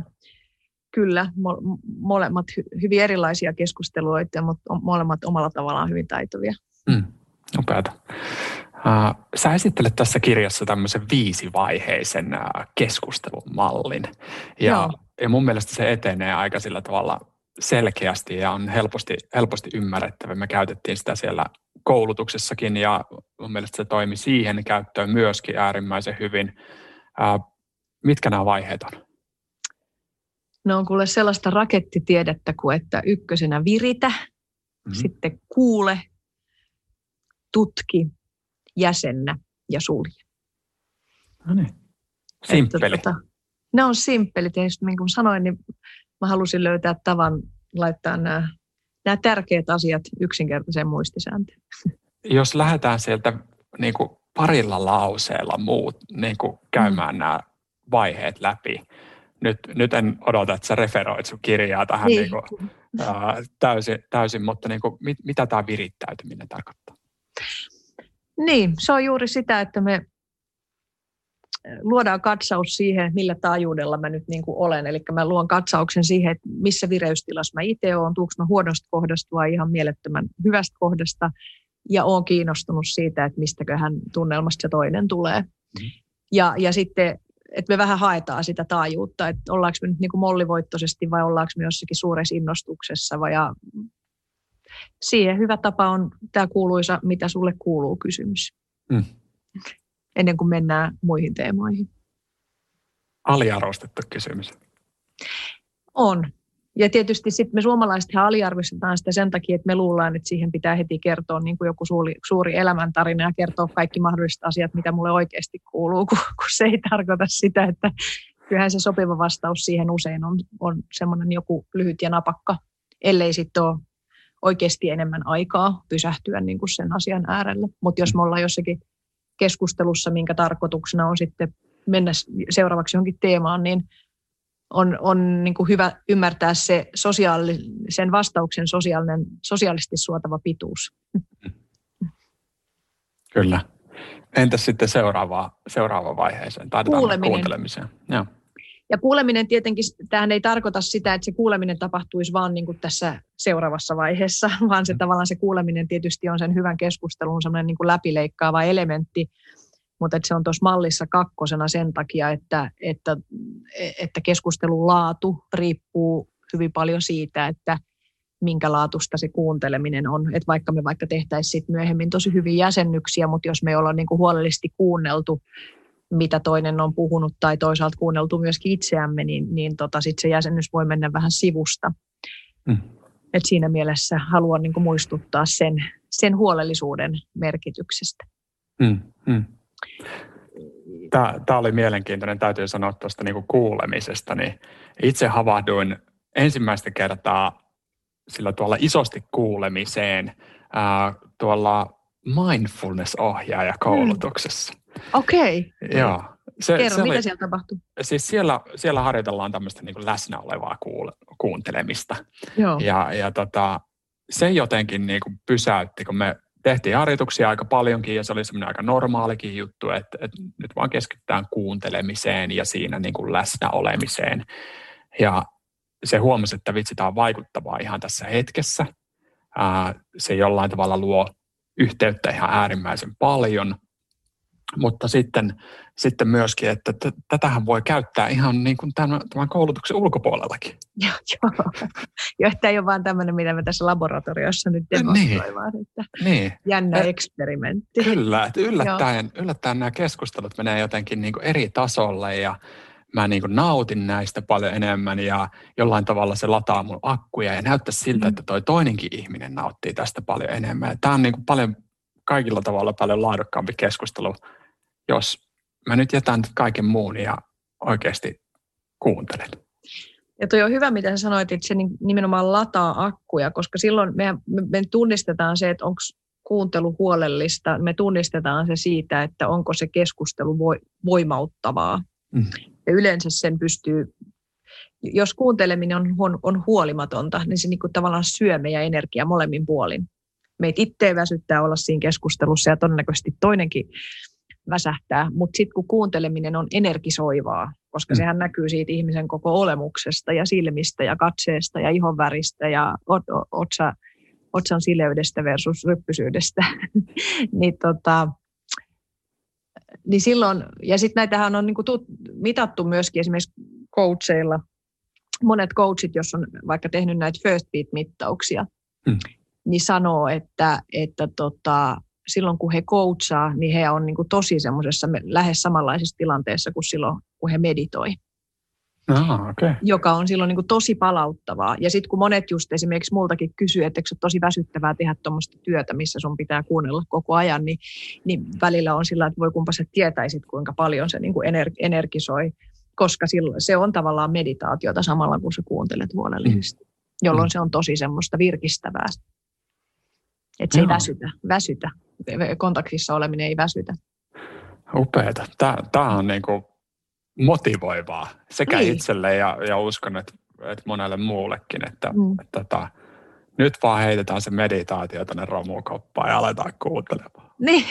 kyllä mo- molemmat hy- hyvin erilaisia keskusteluita, mutta molemmat omalla tavallaan hyvin taitavia. Mm. Upeata. Uh, sä esittelet tässä kirjassa tämmöisen viisivaiheisen uh, keskustelumallin. Ja, ja mun mielestä se etenee aika sillä tavalla selkeästi ja on helposti, helposti ymmärrettävä. Me käytettiin sitä siellä koulutuksessakin ja mun mielestä se toimi siihen käyttöön myöskin äärimmäisen hyvin. Uh, mitkä nämä vaiheet on? Ne on kuule sellaista rakettitiedettä kuin, että ykkösenä viritä, mm-hmm. sitten kuule, tutki, jäsennä ja sulje. No niin. Simppeli. Että, tota, ne on simppelit ja niin kuin sanoin, niin mä halusin löytää tavan laittaa nämä, nämä tärkeät asiat yksinkertaiseen muistisääntöön. Jos lähdetään sieltä niin kuin parilla lauseella muut niin kuin käymään mm. nämä vaiheet läpi. Nyt, nyt en odota, että sä referoit sun kirjaa tähän niin. Niin kuin, ää, täysin, täysin, mutta niin kuin, mit, mitä tämä virittäytyminen tarkoittaa? Niin, se on juuri sitä, että me luodaan katsaus siihen, millä taajuudella mä nyt niin kuin olen. Eli mä luon katsauksen siihen, että missä vireystilassa mä itse olen, tuuks mä huonosta kohdasta vai ihan mielettömän hyvästä kohdasta. Ja olen kiinnostunut siitä, että mistäköhän tunnelmasta se toinen tulee. Mm. Ja, ja sitten, että me vähän haetaan sitä taajuutta, että ollaanko me nyt niin kuin mollivoittoisesti vai ollaanko me jossakin suuressa innostuksessa vai ja siihen hyvä tapa on tämä kuuluisa, mitä sulle kuuluu kysymys. Mm. Ennen kuin mennään muihin teemoihin. Aliarvostettu kysymys. On. Ja tietysti sitten me suomalaiset aliarvostetaan sitä sen takia, että me luullaan, että siihen pitää heti kertoa niin kuin joku suuri, suuri elämäntarina ja kertoa kaikki mahdolliset asiat, mitä mulle oikeasti kuuluu, kun, kun se ei tarkoita sitä, että kyllähän se sopiva vastaus siihen usein on, on semmoinen joku lyhyt ja napakka, ellei sitten ole oikeasti enemmän aikaa pysähtyä niin kuin sen asian äärelle. Mutta jos me ollaan jossakin keskustelussa, minkä tarkoituksena on sitten mennä seuraavaksi johonkin teemaan, niin on, on niin kuin hyvä ymmärtää se sosiaali, sen vastauksen sosiaalinen, sosiaalisesti suotava pituus. Kyllä. Entäs sitten seuraava, seuraava vaiheeseen? Taidetaan kuuntelemiseen. Joo. Ja kuuleminen tietenkin, tähän ei tarkoita sitä, että se kuuleminen tapahtuisi vaan niin kuin tässä seuraavassa vaiheessa, vaan se tavallaan se kuuleminen tietysti on sen hyvän keskustelun semmoinen niin kuin läpileikkaava elementti, mutta että se on tuossa mallissa kakkosena sen takia, että, että, että keskustelun laatu riippuu hyvin paljon siitä, että minkä laatusta se kuunteleminen on. Että vaikka me vaikka tehtäisiin myöhemmin tosi hyvin jäsennyksiä, mutta jos me ei olla niin kuin huolellisesti kuunneltu mitä toinen on puhunut tai toisaalta kuunneltu myöskin itseämme, niin, niin tota, sit se jäsennys voi mennä vähän sivusta. Mm. Et siinä mielessä haluan niin muistuttaa sen, sen huolellisuuden merkityksestä. Mm, mm. Tämä oli mielenkiintoinen, täytyy sanoa tuosta niin kuulemisesta. Niin itse havahduin ensimmäistä kertaa sillä tuolla isosti kuulemiseen ää, tuolla mindfulness-ohjaajakoulutuksessa. Okei. Okay. Joo. Se, Kerro, se mitä oli, siellä tapahtuu? Siis siellä, siellä harjoitellaan tämmöistä niin läsnä olevaa kuule, kuuntelemista. Joo. Ja, ja tota, se jotenkin niin kuin pysäytti, kun me tehtiin harjoituksia aika paljonkin ja se oli semmoinen aika normaalikin juttu, että, että nyt vaan keskitytään kuuntelemiseen ja siinä niin kuin läsnä olemiseen. Ja se huomasi, että vitsi, tämä on vaikuttavaa ihan tässä hetkessä. Ää, se jollain tavalla luo yhteyttä ihan äärimmäisen paljon – mutta sitten, sitten myöskin, että t- tätähän voi käyttää ihan niin kuin tämän, tämän koulutuksen ulkopuolellakin. Joo, joo. Jo, että ei ole vain tämmöinen, mitä me tässä laboratoriossa nyt demonstroimaan. Niin. Että niin. Jännä Et, eksperimentti. Kyllä, että yllättäen, yllättäen nämä keskustelut menee jotenkin niin kuin eri tasolle ja mä niin kuin nautin näistä paljon enemmän ja jollain tavalla se lataa mun akkuja ja näyttää siltä, mm. että toi toinenkin ihminen nauttii tästä paljon enemmän. Tämä on niin kuin paljon kaikilla tavalla paljon laadukkaampi keskustelu jos mä nyt jätän kaiken muun ja oikeasti kuuntelen. Ja toi on hyvä, mitä sä sanoit, että se nimenomaan lataa akkuja, koska silloin me, me, tunnistetaan se, että onko kuuntelu huolellista. Me tunnistetaan se siitä, että onko se keskustelu voimauttavaa. Mm. Ja yleensä sen pystyy jos kuunteleminen on, on, on huolimatonta, niin se niin kuin tavallaan syö meidän energiaa molemmin puolin. Meitä itse väsyttää olla siinä keskustelussa ja todennäköisesti toinenkin väsähtää, mutta sitten kun kuunteleminen on energisoivaa, koska mm. sehän näkyy siitä ihmisen koko olemuksesta ja silmistä ja katseesta ja ihonväristä ja otsa, otsan sileydestä versus ryppysyydestä, niin, tota, niin silloin, ja sitten näitähän on niinku tut, mitattu myöskin esimerkiksi coacheilla, monet coachit, jos on vaikka tehnyt näitä first beat-mittauksia, mm. niin sanoo, että, että tota, silloin kun he coachaa, niin he on niin kuin tosi semmoisessa lähes samanlaisessa tilanteessa kuin silloin, kun he meditoi. Ah, okay. Joka on silloin niin kuin tosi palauttavaa. Ja sitten kun monet just esimerkiksi multakin kysyy, että se on tosi väsyttävää tehdä tuommoista työtä, missä sun pitää kuunnella koko ajan, niin, niin välillä on sillä, että voi kumpa sä tietäisit, kuinka paljon se niin kuin ener- energisoi, koska silloin se on tavallaan meditaatiota samalla, kun sä kuuntelet huolellisesti, mm. jolloin mm. se on tosi semmoista virkistävää. Että se Joo. ei väsytä, väsytä kontaktissa oleminen ei väsytä. Upeeta. Tämä on niin kuin motivoivaa sekä niin. itselle ja, ja uskon, että, että monelle muullekin, että, mm. että, että nyt vaan heitetään se meditaatio tuonne romukoppaan ja aletaan kuuntelemaan. Niin,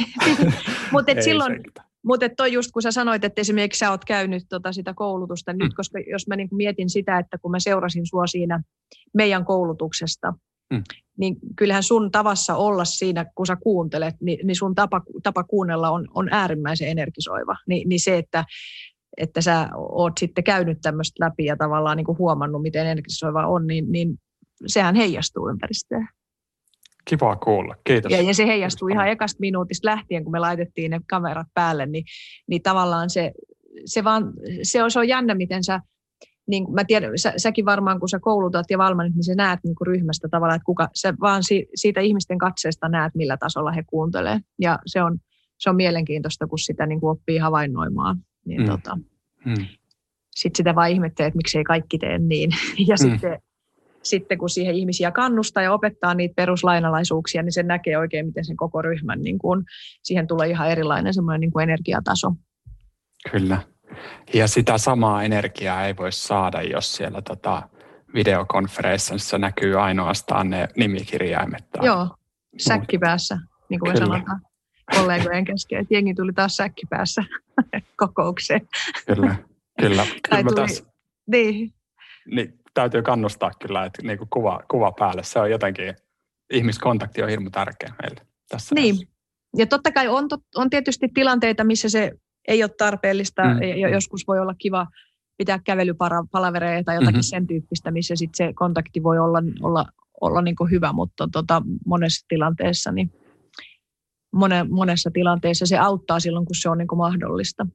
mutta silloin, mutta toi just kun sä sanoit, että esimerkiksi sä oot käynyt tota sitä koulutusta mm. nyt, koska jos mä niin mietin sitä, että kun mä seurasin sua siinä meidän koulutuksesta, Mm. Niin kyllähän sun tavassa olla siinä, kun sä kuuntelet, niin, niin sun tapa, tapa kuunnella on, on äärimmäisen energisoiva. Ni, niin se, että, että sä oot sitten käynyt tämmöistä läpi ja tavallaan niin kuin huomannut, miten energisoiva on, niin, niin sehän heijastuu ympäristöön. Kiva kuulla, kiitos. Ja, ja se heijastuu ihan ekasta minuutista lähtien, kun me laitettiin ne kamerat päälle, niin, niin tavallaan se, se, vaan, se, on, se on jännä, miten sä niin mä tiedän, sä, säkin varmaan kun sä koulutat ja valmennat, niin sä näet niin kuin ryhmästä tavallaan, että kuka, sä vaan si, siitä ihmisten katseesta näet, millä tasolla he kuuntelee. Ja se on, se on mielenkiintoista, kun sitä niin kuin oppii havainnoimaan. Niin mm. tota, mm. Sitten sitä vaan ihmettelee, että miksei kaikki tee niin. ja mm. sitten, sitten kun siihen ihmisiä kannustaa ja opettaa niitä peruslainalaisuuksia, niin se näkee oikein, miten sen koko ryhmän, niin kuin, siihen tulee ihan erilainen semmoinen niin kuin energiataso. Kyllä. Ja sitä samaa energiaa ei voi saada, jos siellä tota videokonferenssissa näkyy ainoastaan ne nimikirjaimet. Tai Joo, säkkipäässä, niin kuin sanotaan kollegojen kesken. Että jengi tuli taas säkkipäässä kokoukseen. Kyllä, kyllä. kyllä tuli, tässä, niin. niin. Täytyy kannustaa kyllä, että niin kuin kuva, kuva päälle. Se on jotenkin, ihmiskontakti on hirmu tärkeä meille tässä. Niin, näissä. ja totta kai on, on tietysti tilanteita, missä se ei ole tarpeellista. Mm. Joskus voi olla kiva pitää kävelypalavereja tai jotakin mm-hmm. sen tyyppistä, missä sit se kontakti voi olla, olla, olla niin kuin hyvä, mutta tota, monessa tilanteessa niin mone, monessa tilanteessa se auttaa silloin, kun se on niin kuin mahdollista.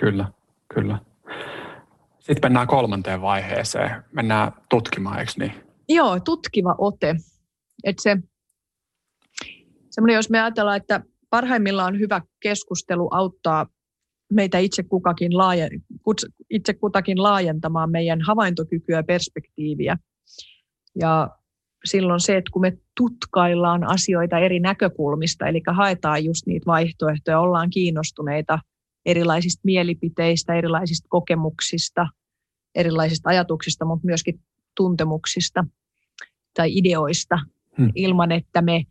Kyllä, kyllä. Sitten mennään kolmanteen vaiheeseen. Mennään tutkimaan, eikö niin? Joo, tutkiva ote. Että se, semmoinen, jos me ajatellaan, että parhaimmillaan hyvä keskustelu auttaa meitä itse, kukakin laajen, itse kutakin laajentamaan meidän havaintokykyä ja perspektiiviä. Ja silloin se, että kun me tutkaillaan asioita eri näkökulmista, eli haetaan just niitä vaihtoehtoja, ollaan kiinnostuneita erilaisista mielipiteistä, erilaisista kokemuksista, erilaisista ajatuksista, mutta myöskin tuntemuksista tai ideoista, hmm. ilman että me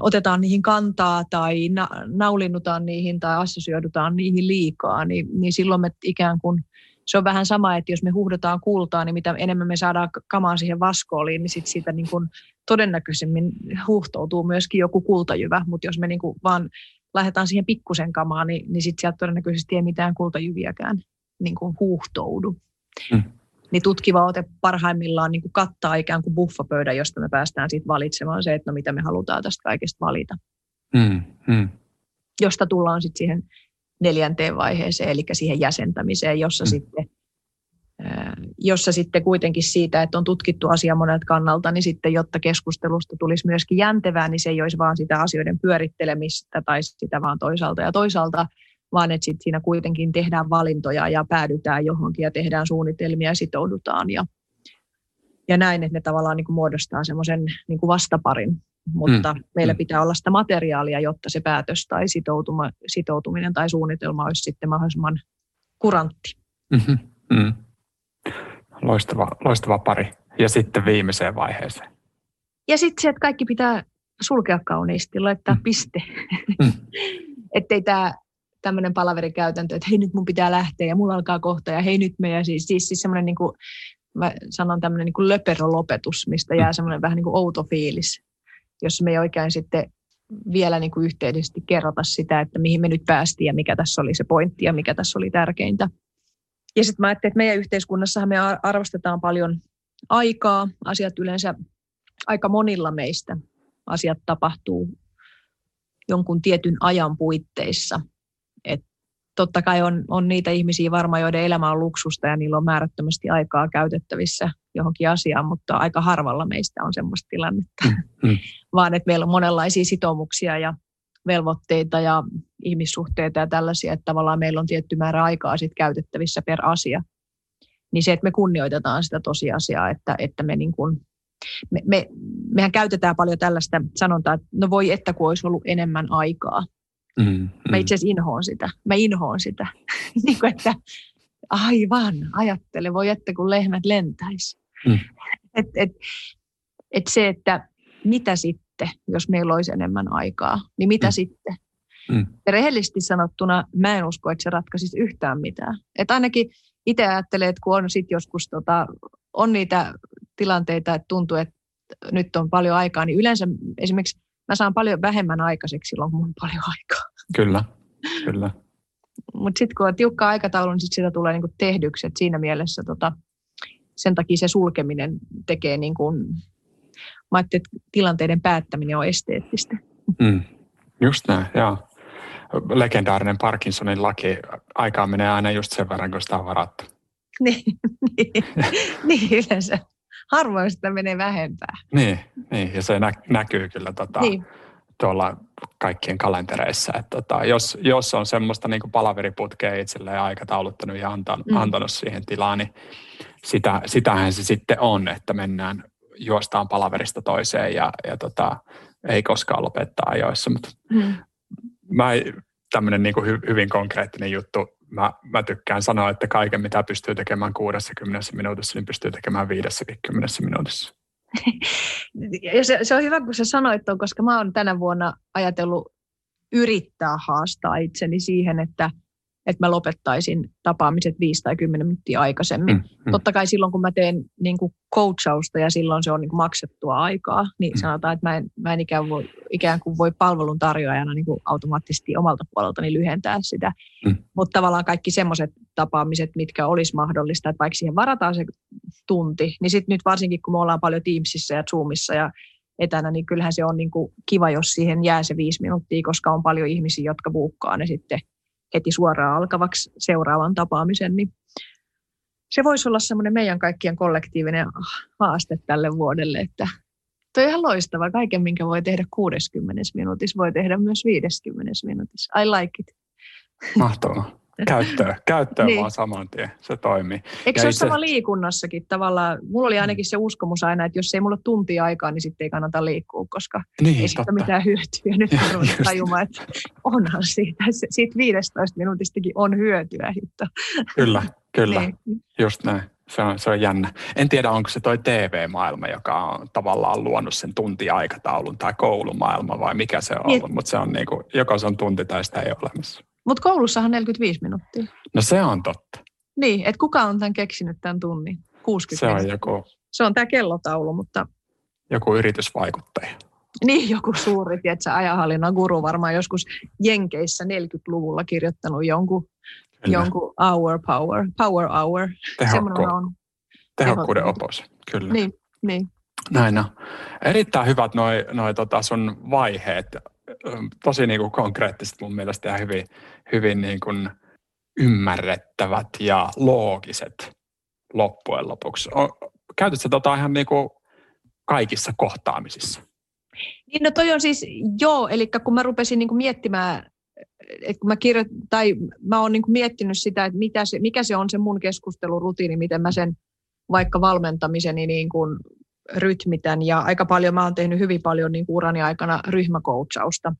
otetaan niihin kantaa tai na, naulinnutaan niihin tai assosioidutaan niihin liikaa, niin, niin silloin me ikään kuin, se on vähän sama, että jos me huhdataan kultaa, niin mitä enemmän me saadaan kamaa siihen vaskooliin, niin sit siitä niin kuin todennäköisemmin huhtoutuu myöskin joku kultajyvä, mutta jos me niin kuin vaan lähdetään siihen pikkusen kamaan, niin, niin sitten sieltä todennäköisesti ei mitään kultajyviäkään niin kuin huuhtoudu. Hmm niin tutkiva ote parhaimmillaan niin kuin kattaa ikään kuin buffapöydän, josta me päästään sitten valitsemaan se, että no mitä me halutaan tästä kaikesta valita. Mm, mm. Josta tullaan sitten siihen neljänteen vaiheeseen, eli siihen jäsentämiseen, jossa, mm. sitten, jossa sitten kuitenkin siitä, että on tutkittu asia monelta kannalta, niin sitten jotta keskustelusta tulisi myöskin jäntevää, niin se ei olisi vaan sitä asioiden pyörittelemistä tai sitä vaan toisaalta ja toisaalta, vaan että sit siinä kuitenkin tehdään valintoja ja päädytään johonkin ja tehdään suunnitelmia ja sitoudutaan ja, ja näin, että ne tavallaan niin kuin muodostaa semmoisen niin kuin vastaparin, mutta mm. meillä mm. pitää olla sitä materiaalia, jotta se päätös tai sitoutuma, sitoutuminen tai suunnitelma olisi sitten mahdollisimman kurantti. Mm-hmm. Mm. Loistava, loistava pari. Ja sitten viimeiseen vaiheeseen. Ja sitten se, että kaikki pitää sulkea kauniisti, laittaa mm. piste. Mm. Ettei tämä tämmöinen palaverikäytäntö, että hei nyt mun pitää lähteä ja mulla alkaa kohta ja hei nyt me ja siis, siis, siis semmoinen niin kuin, mä sanon tämmöinen niin löperolopetus, mistä jää mm. semmoinen vähän niin kuin outo fiilis, jos me ei oikein sitten vielä niin kuin yhteisesti kerrota sitä, että mihin me nyt päästiin ja mikä tässä oli se pointti ja mikä tässä oli tärkeintä. Ja sitten mä ajattelin, että meidän yhteiskunnassahan me arvostetaan paljon aikaa. Asiat yleensä aika monilla meistä asiat tapahtuu jonkun tietyn ajan puitteissa. Et totta kai on, on niitä ihmisiä varmaan, joiden elämä on luksusta ja niillä on määrättömästi aikaa käytettävissä johonkin asiaan, mutta aika harvalla meistä on semmoista tilannetta. Mm, mm. Vaan että meillä on monenlaisia sitoumuksia ja velvoitteita ja ihmissuhteita ja tällaisia, että tavallaan meillä on tietty määrä aikaa sit käytettävissä per asia. Niin se, että me kunnioitetaan sitä tosiasiaa, että, että me, niin kuin, me, me, mehän käytetään paljon tällaista sanontaa, että no voi että kun olisi ollut enemmän aikaa. Mm, mm. Mä itse asiassa inhoon sitä. Mä inhoon sitä. niin kuin, että aivan, ajattele, voi että kun lehmät lentäisi. Mm. Et, et, et se, että mitä sitten, jos meillä olisi enemmän aikaa, niin mitä mm. sitten? Mm. Ja rehellisesti sanottuna mä en usko, että se ratkaisisi yhtään mitään. Et ainakin itse ajattelen, että kun on sit joskus tota, on niitä tilanteita, että tuntuu, että nyt on paljon aikaa, niin yleensä esimerkiksi mä saan paljon vähemmän aikaiseksi silloin, kun on paljon aikaa. Kyllä, kyllä. Mutta sitten kun on tiukka aikataulu, niin sit sitä tulee niinku tehdyksi. Et siinä mielessä tota, sen takia se sulkeminen tekee, niin kuin, mä että tilanteiden päättäminen on esteettistä. Mm. Just näin, joo. Legendaarinen Parkinsonin laki, aikaa menee aina just sen verran, kun sitä on varattu. niin, niin, niin yleensä. Harvoin sitä menee vähempää. Niin, niin ja se nä- näkyy kyllä tota, niin. tuolla kaikkien kalentereissa. Että tota, jos, jos on semmoista niin palaveriputkea itselleen aikatauluttanut ja antanut, mm. antanut siihen tilaa, niin sitä, sitähän se sitten on, että mennään, juostaan palaverista toiseen ja, ja tota, ei koskaan lopettaa ajoissa. Mutta mm. mä tämmöinen niin hyvin konkreettinen juttu, mä, mä tykkään sanoa, että kaiken mitä pystyy tekemään 60 minuutissa, niin pystyy tekemään 50 minuutissa. se, se on hyvä, kun sä sanoit tuon, koska mä oon tänä vuonna ajatellut yrittää haastaa itseni siihen, että – että mä lopettaisin tapaamiset 5 tai 10 minuuttia aikaisemmin. Mm, mm. Totta kai silloin, kun mä teen niin kuin coachausta ja silloin se on niin kuin maksettua aikaa, niin mm. sanotaan, että mä en, mä en ikään, voi, ikään kuin voi palvelun tarjoajana niin kuin automaattisesti omalta puoleltani lyhentää sitä. Mm. Mutta tavallaan kaikki semmoiset tapaamiset, mitkä olisi mahdollista, että vaikka siihen varataan se tunti, niin sitten nyt varsinkin, kun me ollaan paljon Teamsissa ja Zoomissa ja etänä, niin kyllähän se on niin kuin kiva, jos siihen jää se viisi minuuttia, koska on paljon ihmisiä, jotka buukkaa ne sitten – heti suoraan alkavaksi seuraavan tapaamisen, niin se voisi olla semmoinen meidän kaikkien kollektiivinen haaste tälle vuodelle, että Tuo on ihan loistava. Kaiken, minkä voi tehdä 60 minuutissa, voi tehdä myös 50 minuutissa. I like it. Mahtavaa. Käyttöön, käyttöön niin. vaan saman tien, se toimii. Eikö ja se itse... ole sama liikunnassakin tavallaan? Mulla oli ainakin se uskomus aina, että jos ei mulla ole tuntia aikaa, niin sitten ei kannata liikkua, koska niin, ei siitä mitään hyötyä. Nyt on tajumaan, että onhan siitä, siitä 15 minuutistakin on hyötyä. Hitto. Kyllä, kyllä, niin. just näin. Se on, se on jännä. En tiedä, onko se toi TV-maailma, joka on tavallaan luonut sen tuntiaikataulun tai koulumaailma vai mikä se on niin. ollut, mutta se on niin kuin, joko se on tunti tai sitä ei ole olemassa. Mutta koulussahan 45 minuuttia. No se on totta. Niin, että kuka on tämän keksinyt tämän tunnin? 60 Se on joku... Se on tämä kellotaulu, mutta... Joku yritysvaikuttaja. Niin, joku suuri, tiedätkö, ajahallinnan guru varmaan joskus Jenkeissä 40-luvulla kirjoittanut jonkun, jonkun hour power, power hour. Tehokku, on. Tehokkuuden opos, kyllä. Niin, niin. Näin on. Erittäin hyvät noi, noi tota sun vaiheet tosi niin kuin konkreettiset mun mielestä ja hyvin, hyvin niin kuin ymmärrettävät ja loogiset loppujen lopuksi. Käytätkö tota ihan niin kuin kaikissa kohtaamisissa? Niin no toi on siis, joo, eli kun mä rupesin niin kuin miettimään, että kun mä kirjoit, tai mä oon niin kuin miettinyt sitä, että mitä se, mikä se on se mun keskustelurutiini, miten mä sen vaikka valmentamiseni niin kuin rytmitän ja aika paljon mä oon tehnyt hyvin paljon niin kuin urani aikana ryhmäkoutsausta.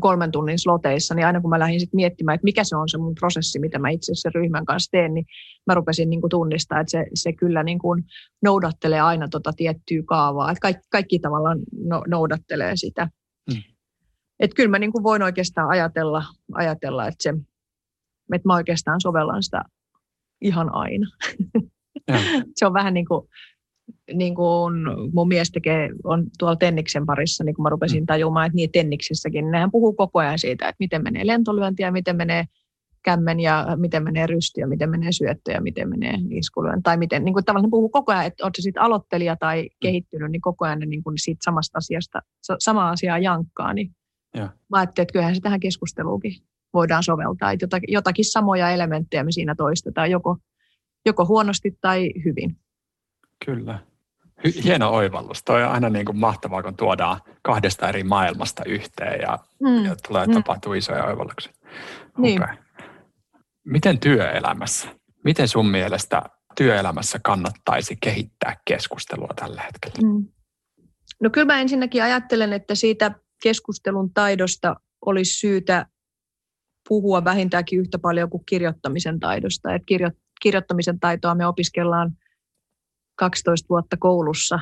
Kolmen tunnin sloteissa, niin aina kun mä lähdin sit miettimään, että mikä se on se mun prosessi, mitä mä itse asiassa ryhmän kanssa teen, niin mä rupesin niin kuin tunnistaa, että se, se kyllä niin kuin noudattelee aina tota tiettyä kaavaa, että kaikki, kaikki tavallaan no, noudattelee sitä. Hmm. Että kyllä mä niin kuin voin oikeastaan ajatella, ajatella että, se, että mä oikeastaan sovellan sitä ihan aina. se on vähän niin kuin niin kuin mun mies tekee, on tuolla Tenniksen parissa, niin kun mä rupesin mm. tajumaan, että niin Tenniksessäkin, niin nehän puhuu koko ajan siitä, että miten menee lentolyönti ja miten menee kämmen ja miten menee rysty ja miten menee syöttö ja miten menee iskulyönti. Tai miten, niin kuin tavallaan ne puhuu koko ajan, että oletko sitten aloittelija tai mm. kehittynyt, niin koko ajan ne niin kuin siitä samasta asiasta, sama asiaa jankkaa. Niin ja. mä ajattelin, että kyllähän se tähän keskusteluunkin voidaan soveltaa. Että jotakin, jotakin samoja elementtejä me siinä toistetaan, joko, joko huonosti tai hyvin. Kyllä. Hieno oivallus. Toi on aina niin kuin mahtavaa, kun tuodaan kahdesta eri maailmasta yhteen ja, mm. ja tulee mm. tapahtuu isoja oivalluksia. Niin. Okay. Miten työelämässä? Miten sun mielestä työelämässä kannattaisi kehittää keskustelua tällä hetkellä? Mm. No kyllä mä ensinnäkin ajattelen, että siitä keskustelun taidosta olisi syytä puhua vähintäänkin yhtä paljon kuin kirjoittamisen taidosta. Et kirjo, kirjoittamisen taitoa me opiskellaan – 12 vuotta koulussa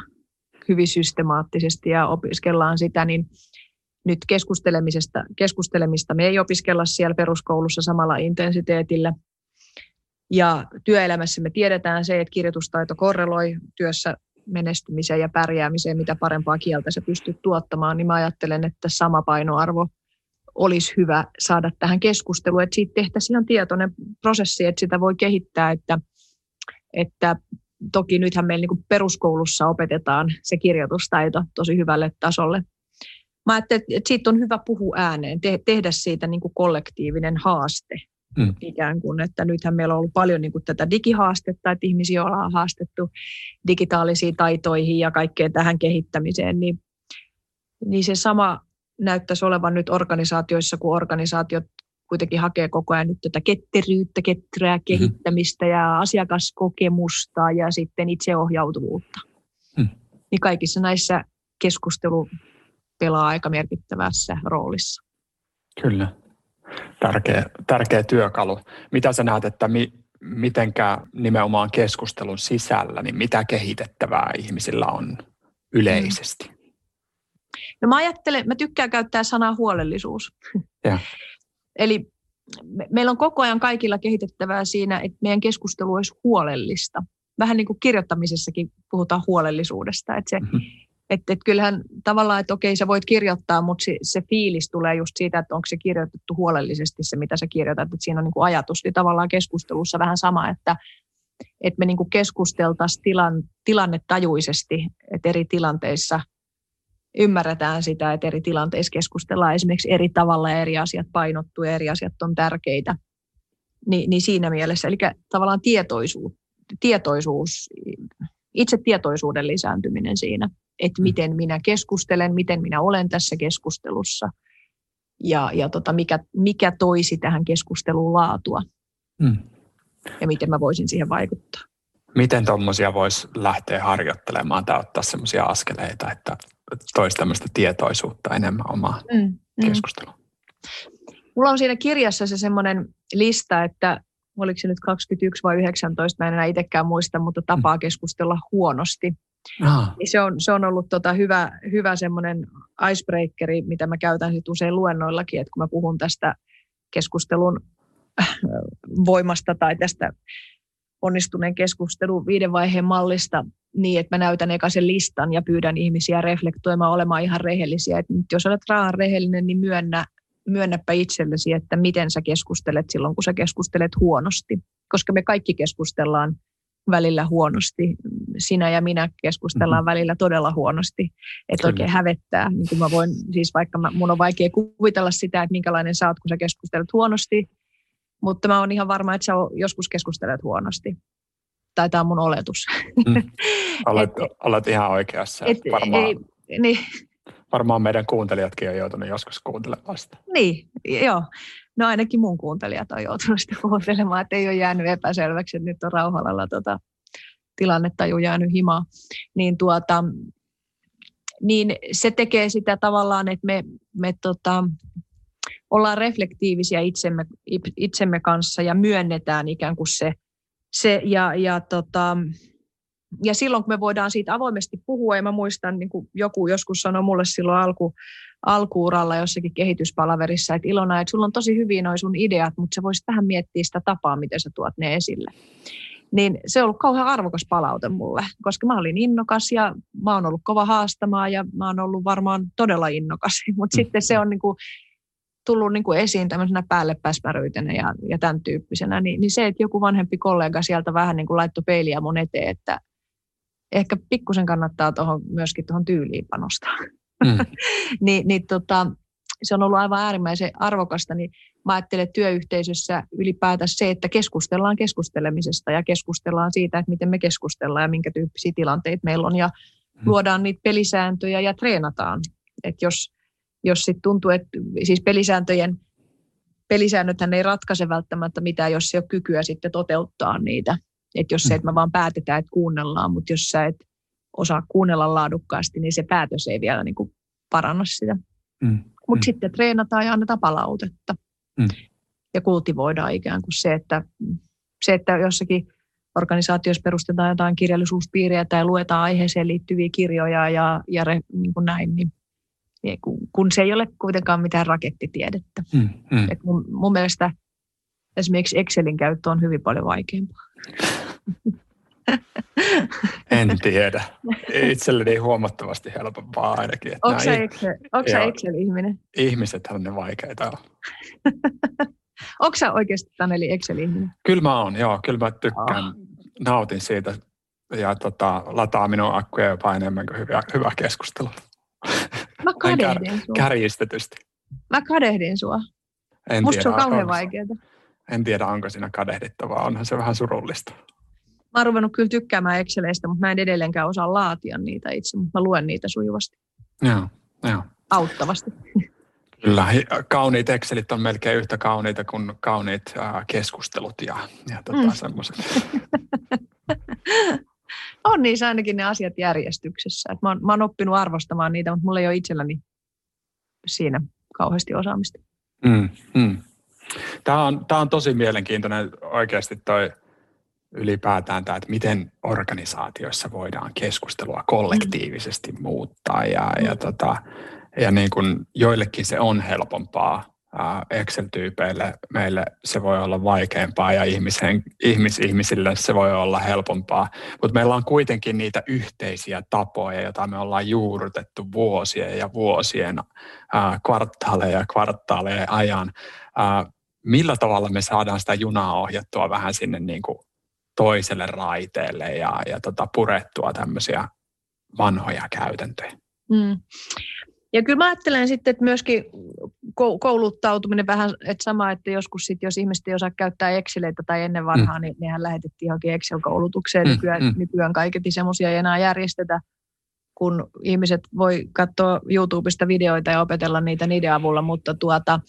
hyvin systemaattisesti ja opiskellaan sitä, niin nyt keskustelemisesta, keskustelemista me ei opiskella siellä peruskoulussa samalla intensiteetillä. Ja työelämässä me tiedetään se, että kirjoitustaito korreloi työssä menestymiseen ja pärjäämiseen, mitä parempaa kieltä se pystyy tuottamaan, niin mä ajattelen, että sama painoarvo olisi hyvä saada tähän keskusteluun, että siitä tehtäisiin ihan tietoinen prosessi, että sitä voi kehittää, että, että toki nythän meillä niin peruskoulussa opetetaan se kirjoitustaito tosi hyvälle tasolle. Mä ajattelin, että siitä on hyvä puhua ääneen, te- tehdä siitä niin kuin kollektiivinen haaste. Mm. Ikään kuin, että nythän meillä on ollut paljon niin kuin tätä digihaastetta, että ihmisiä ollaan haastettu digitaalisiin taitoihin ja kaikkeen tähän kehittämiseen, niin, niin se sama näyttäisi olevan nyt organisaatioissa, kun organisaatiot kuitenkin hakee koko ajan nyt tätä ketteryyttä, ketterää mhm. kehittämistä mm-hmm. ja asiakaskokemusta ja sitten itseohjautuvuutta. Mm. Niin kaikissa näissä keskustelu pelaa aika merkittävässä roolissa. Kyllä. Tärkeä, tärkeä työkalu. Mitä sä näet, että mi, mitenkä nimenomaan keskustelun sisällä, niin mitä kehitettävää ihmisillä on yleisesti? No mä ajattelen, mä tykkään käyttää sanaa huolellisuus. Ja. Eli me, meillä on koko ajan kaikilla kehitettävää siinä, että meidän keskustelu olisi huolellista. Vähän niin kuin kirjoittamisessakin puhutaan huolellisuudesta. Että se, mm-hmm. että, että kyllähän tavallaan, että okei sä voit kirjoittaa, mutta se, se fiilis tulee just siitä, että onko se kirjoitettu huolellisesti se, mitä sä kirjoitat. Että siinä on niin kuin ajatus. Niin tavallaan keskustelussa vähän sama, että, että me niin kuin keskusteltaisiin tilan, tilannetajuisesti, että eri tilanteissa – ymmärretään sitä, että eri tilanteissa keskustellaan esimerkiksi eri tavalla ja eri asiat painottuu ja eri asiat on tärkeitä. Ni, niin siinä mielessä, eli tavallaan tietoisuus, tietoisuus, itse tietoisuuden lisääntyminen siinä, että mm. miten minä keskustelen, miten minä olen tässä keskustelussa ja, ja tota, mikä, mikä toisi tähän keskusteluun laatua mm. ja miten mä voisin siihen vaikuttaa. Miten tuommoisia voisi lähteä harjoittelemaan tai ottaa sellaisia askeleita, että toisi tämmöistä tietoisuutta enemmän omaa mm, mm. keskustelua. Mulla on siinä kirjassa se semmoinen lista, että oliko se nyt 21 vai 19, mä en enää itsekään muista, mutta tapaa mm. keskustella huonosti. Ah. Se, on, se on ollut tota hyvä, hyvä semmoinen icebreakeri, mitä mä käytän sit usein luennoillakin, että kun mä puhun tästä keskustelun äh, voimasta tai tästä onnistuneen keskustelun viiden vaiheen mallista, niin, että mä näytän eka sen listan ja pyydän ihmisiä reflektoimaan, olemaan ihan rehellisiä. Että nyt jos olet raan rehellinen, niin myönnä, myönnäpä itsellesi, että miten sä keskustelet silloin, kun sä keskustelet huonosti. Koska me kaikki keskustellaan välillä huonosti. Sinä ja minä keskustellaan mm-hmm. välillä todella huonosti, että oikein hävettää. Niin kuin mä voin, siis vaikka mä, mun on vaikea kuvitella sitä, että minkälainen sä oot, kun sä keskustelet huonosti, mutta mä oon ihan varma, että sä joskus keskustelet huonosti tai tämä on mun oletus. Mm. Olet, et, olet ihan oikeassa. Et, varmaan, ei, niin. varmaan meidän kuuntelijatkin on joutunut joskus kuuntelemaan sitä. Niin, joo. No ainakin mun kuuntelijat on joutunut sitä kuuntelemaan, että ei ole jäänyt epäselväksi, että nyt on rauhallalla tota, tilannetaju jäänyt himaa. Niin, tuota, niin se tekee sitä tavallaan, että me, me tota, ollaan reflektiivisiä itsemme, itsemme kanssa ja myönnetään ikään kuin se, se ja, ja, tota, ja silloin kun me voidaan siitä avoimesti puhua, ja mä muistan, niin kuin joku joskus sanoi mulle silloin alku, alkuuralla jossakin kehityspalaverissa, että Ilona, että sulla on tosi hyvin noin sun ideat, mutta sä voisit vähän miettiä sitä tapaa, miten sä tuot ne esille. Niin se on ollut kauhean arvokas palaute mulle, koska mä olin innokas ja mä oon ollut kova haastamaan ja mä oon ollut varmaan todella innokas. Mutta mm. sitten se on niin kuin tullut niin kuin esiin tämmöisenä päällepäsmäryytenä ja, ja tämän tyyppisenä, niin, niin se, että joku vanhempi kollega sieltä vähän niin kuin laittoi peiliä mun eteen, että ehkä pikkusen kannattaa tuohon myöskin tuohon tyyliin panostaa. Mm. niin, niin tota, se on ollut aivan äärimmäisen arvokasta, niin mä ajattelen, että työyhteisössä ylipäätään se, että keskustellaan keskustelemisesta ja keskustellaan siitä, että miten me keskustellaan ja minkä tyyppisiä tilanteita meillä on ja mm. luodaan niitä pelisääntöjä ja treenataan. Että jos, jos sitten tuntuu, että siis pelisääntöjen pelisäännöthän ei ratkaise välttämättä mitään, jos ei ole kykyä sitten toteuttaa niitä. Että jos se, että me vaan päätetään, että kuunnellaan, mutta jos sä et osaa kuunnella laadukkaasti, niin se päätös ei vielä niin kuin paranna sitä. Mm. Mutta mm. sitten treenataan ja annetaan palautetta. Mm. Ja kultivoidaan ikään kuin se, että, se, että jossakin organisaatiossa perustetaan jotain kirjallisuuspiiriä tai luetaan aiheeseen liittyviä kirjoja ja, ja re, niin kuin näin, niin, niin kun, kun se ei ole kuitenkaan mitään rakettitiedettä. Mm, mm. Et mun, mun mielestä esimerkiksi Excelin käyttö on hyvin paljon vaikeampaa. En tiedä. Itselleni huomattavasti helpompaa ainakin. Onko sä Excel, Excel-ihminen? Ihmisethän ne vaikeita on. Onko sä oikeasti Taneli Excel-ihminen? Kyllä mä oon, joo. Kyllä mä tykkään, oh. nautin siitä ja tota, lataa minun akkuja jopa enemmän kuin hyvä, hyvä keskustelu. Mä kadehdin kär, sua. Kärjistetysti. Mä kadehdin sua. En Musta tiedä, se on kauhean vaikeaa. En tiedä, onko siinä kadehdittavaa. Onhan se vähän surullista. Mä oon ruvennut kyllä tykkäämään Exceleistä, mutta mä en edelleenkään osaa laatia niitä itse, mutta mä luen niitä sujuvasti. Joo, joo. Auttavasti. Kyllä, kauniit Excelit on melkein yhtä kauniita kuin kauniit äh, keskustelut ja, ja tota, mm. semmoiset. on niissä ainakin ne asiat järjestyksessä. Et mä, oon, mä oon oppinut arvostamaan niitä, mutta mulla ei ole itselläni siinä kauheasti osaamista. Mm, mm. Tämä, on, tämä on tosi mielenkiintoinen oikeasti toi ylipäätään tämä, että miten organisaatioissa voidaan keskustelua kollektiivisesti muuttaa ja, ja, mm. tota, ja niin kuin joillekin se on helpompaa Excel-tyypeille, meille se voi olla vaikeampaa ja ihmisen, ihmis, ihmisille se voi olla helpompaa, mutta meillä on kuitenkin niitä yhteisiä tapoja, joita me ollaan juurrutettu vuosien ja vuosien ää, kvartaaleja ja kvartaaleja ajan. Ää, millä tavalla me saadaan sitä junaa ohjattua vähän sinne niin kuin toiselle raiteelle ja, ja tota, purettua tämmöisiä vanhoja käytäntöjä. Mm. Ja kyllä mä ajattelen sitten, että myöskin kouluttautuminen vähän, että sama, että joskus sitten, jos ihmiset ei osaa käyttää Exceleitä tai ennen vanhaa, mm. niin nehän lähetettiin johonkin Excel-koulutukseen. Mm. Nykyään, mm. nykyään kaiketi semmoisia ei enää järjestetä, kun ihmiset voi katsoa YouTubesta videoita ja opetella niitä niiden avulla, mutta tuota,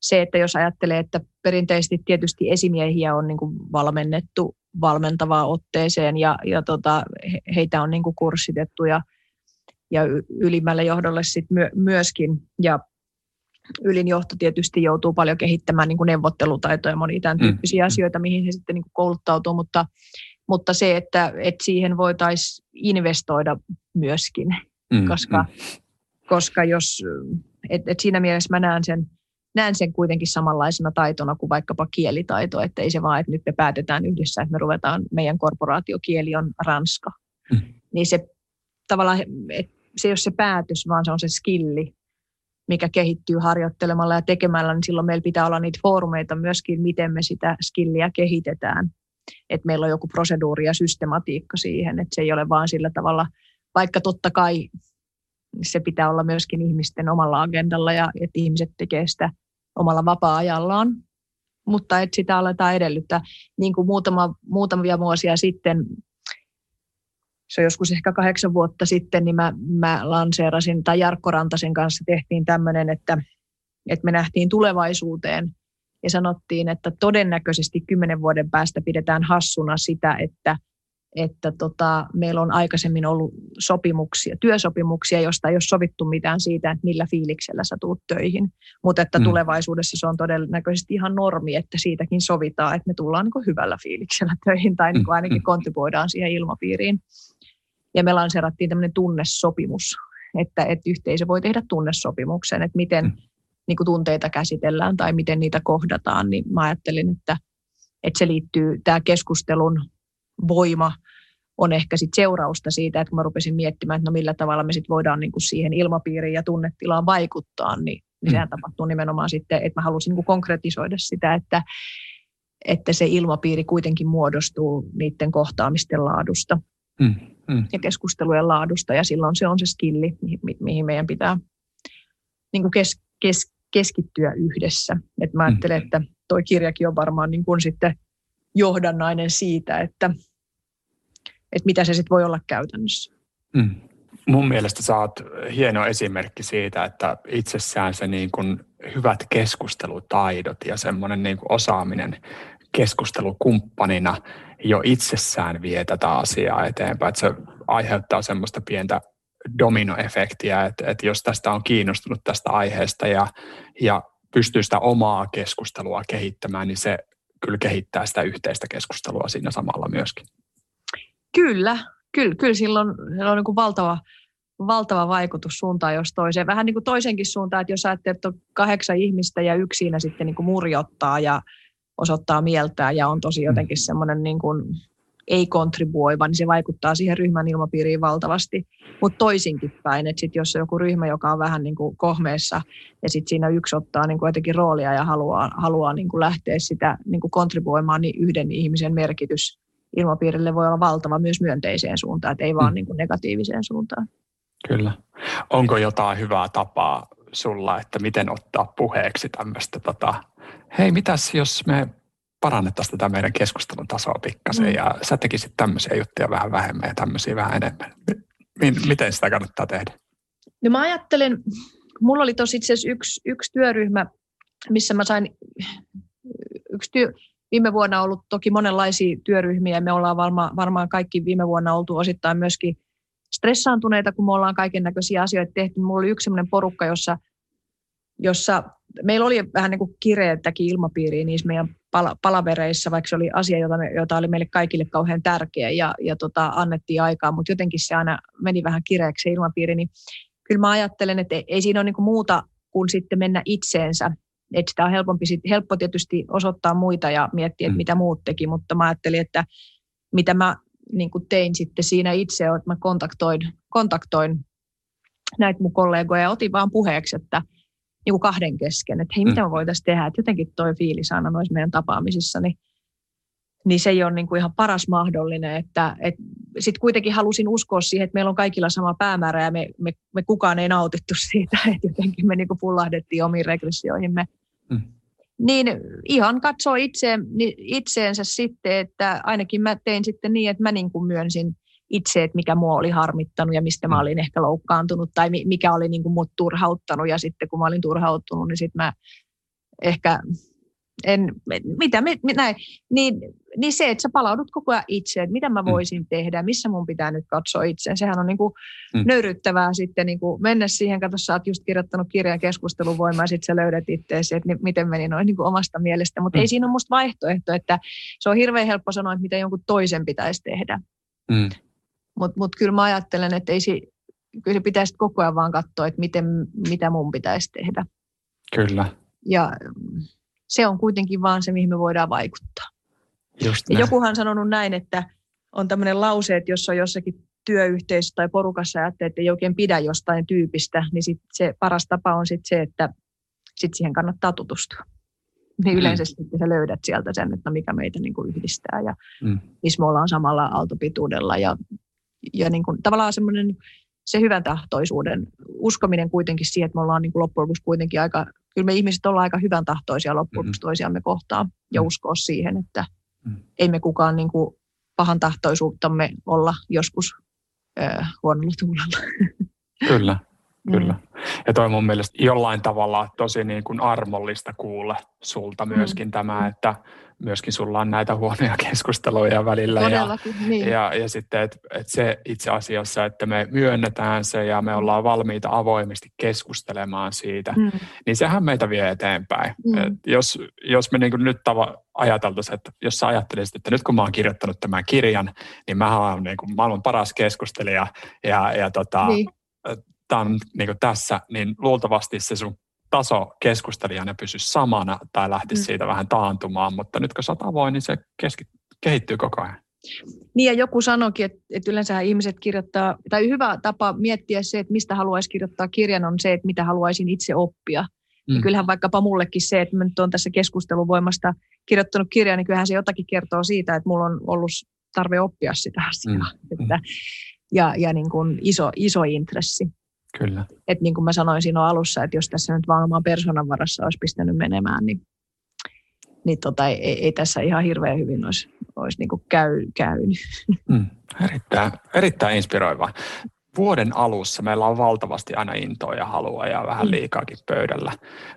se, että jos ajattelee, että perinteisesti tietysti esimiehiä on niin valmennettu valmentavaan otteeseen ja, ja tota, heitä on niin kuin kurssitettu ja, ja ylimmälle johdolle sit my, myöskin. Ja ylin johto tietysti joutuu paljon kehittämään niin kuin neuvottelutaitoja ja monia tämän mm, tyyppisiä mm. asioita, mihin he sitten niin kuin kouluttautuu, mutta, mutta se, että, että siihen voitaisiin investoida myöskin, mm, koska, mm. koska jos, et, et siinä mielessä mä näen sen, näen sen kuitenkin samanlaisena taitona kuin vaikkapa kielitaito, että ei se vaan, että nyt me päätetään yhdessä, että me ruvetaan, meidän korporaatiokieli on ranska. Mm. Niin se tavallaan, että se ei ole se päätös, vaan se on se skilli, mikä kehittyy harjoittelemalla ja tekemällä, niin silloin meillä pitää olla niitä foorumeita myöskin, miten me sitä skilliä kehitetään. Että meillä on joku proseduuri ja systematiikka siihen, että se ei ole vaan sillä tavalla, vaikka totta kai se pitää olla myöskin ihmisten omalla agendalla ja että ihmiset tekee sitä omalla vapaa-ajallaan, mutta että sitä aletaan edellyttää. Niin kuin muutama, muutamia vuosia sitten, se on joskus ehkä kahdeksan vuotta sitten, niin mä, mä lanseerasin, tai Jarkko Rantasen kanssa tehtiin tämmöinen, että, että me nähtiin tulevaisuuteen ja sanottiin, että todennäköisesti kymmenen vuoden päästä pidetään hassuna sitä, että että tota, meillä on aikaisemmin ollut sopimuksia, työsopimuksia, josta ei ole sovittu mitään siitä, että millä fiiliksellä sä tuut töihin. Mutta että mm. tulevaisuudessa se on todennäköisesti ihan normi, että siitäkin sovitaan, että me tullaan niin hyvällä fiiliksellä töihin tai niin ainakin kontribuoidaan siihen ilmapiiriin. Ja me lanseerattiin tämmöinen tunnesopimus, että, että yhteisö voi tehdä tunnesopimuksen, että miten mm. niin kuin tunteita käsitellään tai miten niitä kohdataan, niin mä ajattelin, että, että se liittyy, tämä keskustelun voima on ehkä sit seurausta siitä, että kun mä rupesin miettimään, että no millä tavalla me sit voidaan niin kuin siihen ilmapiiriin ja tunnetilaan vaikuttaa, niin, niin sehän mm. tapahtuu nimenomaan sitten, että mä halusin niin konkretisoida sitä, että, että se ilmapiiri kuitenkin muodostuu niiden kohtaamisten laadusta mm, mm. ja keskustelujen laadusta, ja silloin se on se skilli, mi- mihin meidän pitää niin kuin kes, kes, keskittyä yhdessä. Et mä ajattelen, mm. että toi kirjakin on varmaan niin kuin sitten johdannainen siitä, että, että mitä se sitten voi olla käytännössä. Mm. Mun mielestä sä oot hieno esimerkki siitä, että itsessään se niin kuin hyvät keskustelutaidot ja semmoinen niin kuin osaaminen keskustelukumppanina jo itsessään vie tätä asiaa eteenpäin. Että se aiheuttaa semmoista pientä dominoefektiä, että, että jos tästä on kiinnostunut tästä aiheesta ja, ja pystyy sitä omaa keskustelua kehittämään, niin se kyllä kehittää sitä yhteistä keskustelua siinä samalla myöskin. Kyllä, kyllä, kyllä silloin, on niin kuin valtava, valtava vaikutus suuntaan jos toiseen. Vähän niin kuin toisenkin suuntaan, että jos ajattelet, että on kahdeksan ihmistä ja yksi siinä sitten niin kuin murjottaa ja osoittaa mieltään ja on tosi mm. jotenkin semmoinen niin kuin ei-kontribuoiva, niin se vaikuttaa siihen ryhmän ilmapiiriin valtavasti. Mutta toisinkin päin, että sit jos on joku ryhmä, joka on vähän niin kuin kohmeessa ja sitten siinä yksi ottaa niin kuin jotenkin roolia ja haluaa, haluaa niin kuin lähteä sitä niin kuin kontribuoimaan, niin yhden ihmisen merkitys ilmapiirille voi olla valtava myös myönteiseen suuntaan, että ei vaan mm. niin kuin negatiiviseen suuntaan. Kyllä. Onko jotain hyvää tapaa sulla, että miten ottaa puheeksi tämmöistä, tota, hei mitäs jos me parannettaisiin tätä meidän keskustelun tasoa pikkasen mm. ja sä tekisit tämmöisiä juttuja vähän vähemmän ja tämmöisiä vähän enemmän. Miten sitä kannattaa tehdä? No mä ajattelen, mulla oli tosi itse asiassa yksi, yksi työryhmä, missä mä sain, yksi työ, viime vuonna ollut toki monenlaisia työryhmiä. Me ollaan varma, varmaan kaikki viime vuonna oltu osittain myöskin stressaantuneita, kun me ollaan kaiken näköisiä asioita tehty. Mulla oli yksi sellainen porukka, jossa, jossa meillä oli vähän niin kuin kireettäkin ilmapiiriä niissä meidän pala- palavereissa, vaikka se oli asia, jota, me, jota oli meille kaikille kauhean tärkeä ja, ja tota, annettiin aikaa, mutta jotenkin se aina meni vähän kireeksi se ilmapiiri, niin kyllä mä ajattelen, että ei, ei siinä ole niin kuin muuta kuin sitten mennä itseensä. Että sitä on helpompi, helppo tietysti osoittaa muita ja miettiä, että mm. mitä muut teki, mutta mä ajattelin, että mitä mä niin kuin tein sitten siinä itse, että mä kontaktoin, kontaktoin näitä mun kollegoja ja otin vaan puheeksi, että – niin kuin kahden kesken, että hei, mitä mm. me voitaisiin tehdä, että jotenkin toi fiilis aina noissa meidän tapaamisissa, niin, niin se ei ole niin kuin ihan paras mahdollinen, että, että sitten kuitenkin halusin uskoa siihen, että meillä on kaikilla sama päämäärä ja me, me, me kukaan ei nautittu siitä, että jotenkin me niin kuin pullahdettiin omiin regressioihimme. Mm. Niin ihan katsoo itse, itseensä sitten, että ainakin mä tein sitten niin, että mä niin kuin myönsin – itse, että mikä mua oli harmittanut ja mistä mä mm. olin ehkä loukkaantunut tai mikä oli niin kuin mut turhauttanut. Ja sitten kun mä olin turhauttunut, niin sitten mä ehkä en, mitä me, näin, niin, niin se, että sä palaudut koko ajan itse, että mitä mä mm. voisin mm. tehdä, missä mun pitää nyt katsoa itse. Sehän on niin kuin mm. nöyryttävää sitten niin kuin mennä siihen, kato sä oot just kirjoittanut kirjan keskustelun voimaa, ja sitten sä löydät itseäsi, että miten meni noin niin kuin omasta mielestä. Mutta mm. ei siinä ole musta vaihtoehto, että se on hirveän helppo sanoa, että mitä jonkun toisen pitäisi tehdä. Mm. Mutta mut kyllä mä ajattelen, että ei si, kyllä se pitäisi koko ajan vaan katsoa, että miten, mitä mun pitäisi tehdä. Kyllä. Ja se on kuitenkin vaan se, mihin me voidaan vaikuttaa. Just ja jokuhan on sanonut näin, että on tämmöinen lause, että jos on jossakin työyhteisössä tai porukassa ajattelee, että ei oikein pidä jostain tyypistä, niin sit se paras tapa on sit se, että sit siihen kannattaa tutustua. Niin yleensä mm. sitten sä löydät sieltä sen, että no mikä meitä niin kuin yhdistää ja mm. missä me ollaan samalla aaltopituudella ja ja niin kuin, tavallaan semmoinen se hyvän tahtoisuuden uskominen kuitenkin siihen, että me ollaan niin kuin loppujen lopuksi kuitenkin aika, kyllä me ihmiset ollaan aika hyvän tahtoisia loppujen mm-hmm. toisiamme kohtaan ja mm-hmm. uskoa siihen, että mm-hmm. ei me kukaan niin kuin pahan tahtoisuuttamme olla joskus äh, huonolla tuulella. Kyllä, kyllä. Ja toi mun mielestä jollain tavalla tosi niin kuin armollista kuulla sulta myöskin mm. tämä, että myöskin sulla on näitä huonoja keskusteluja välillä. Ja, niin. ja, ja sitten, että et se itse asiassa, että me myönnetään se ja me ollaan valmiita avoimesti keskustelemaan siitä, mm. niin sehän meitä vie eteenpäin. Mm. Et jos, jos me niin kuin nyt tava, ajateltaisiin, että jos sä ajattelisit, että nyt kun mä oon kirjoittanut tämän kirjan, niin mä oon niin kuin maailman paras keskustelija ja, ja tota, niin. tämä on niin kuin tässä, niin luultavasti se sun taso keskustelijana pysy samana tai lähtisi mm. siitä vähän taantumaan, mutta nyt kun sä oot avoin, niin se keski, kehittyy koko ajan. Niin ja joku sanoikin, että, että yleensä ihmiset kirjoittaa, tai hyvä tapa miettiä se, että mistä haluaisi kirjoittaa kirjan, on se, että mitä haluaisin itse oppia. Mm. Niin kyllähän vaikkapa mullekin se, että mä nyt olen tässä keskusteluvoimasta kirjoittanut kirjan, niin kyllähän se jotakin kertoo siitä, että mulla on ollut tarve oppia sitä asiaa. Mm. Että, ja ja niin kuin iso, iso intressi. Kyllä. Että niin kuin mä sanoin siinä alussa, että jos tässä nyt vaan oman persoonan varassa olisi pistänyt menemään, niin, niin tota, ei, ei, tässä ihan hirveän hyvin olisi, olisi niin kuin käy, käynyt. Mm, erittäin, erittäin inspiroiva. Vuoden alussa meillä on valtavasti aina intoa ja halua ja vähän mm. liikaakin pöydällä,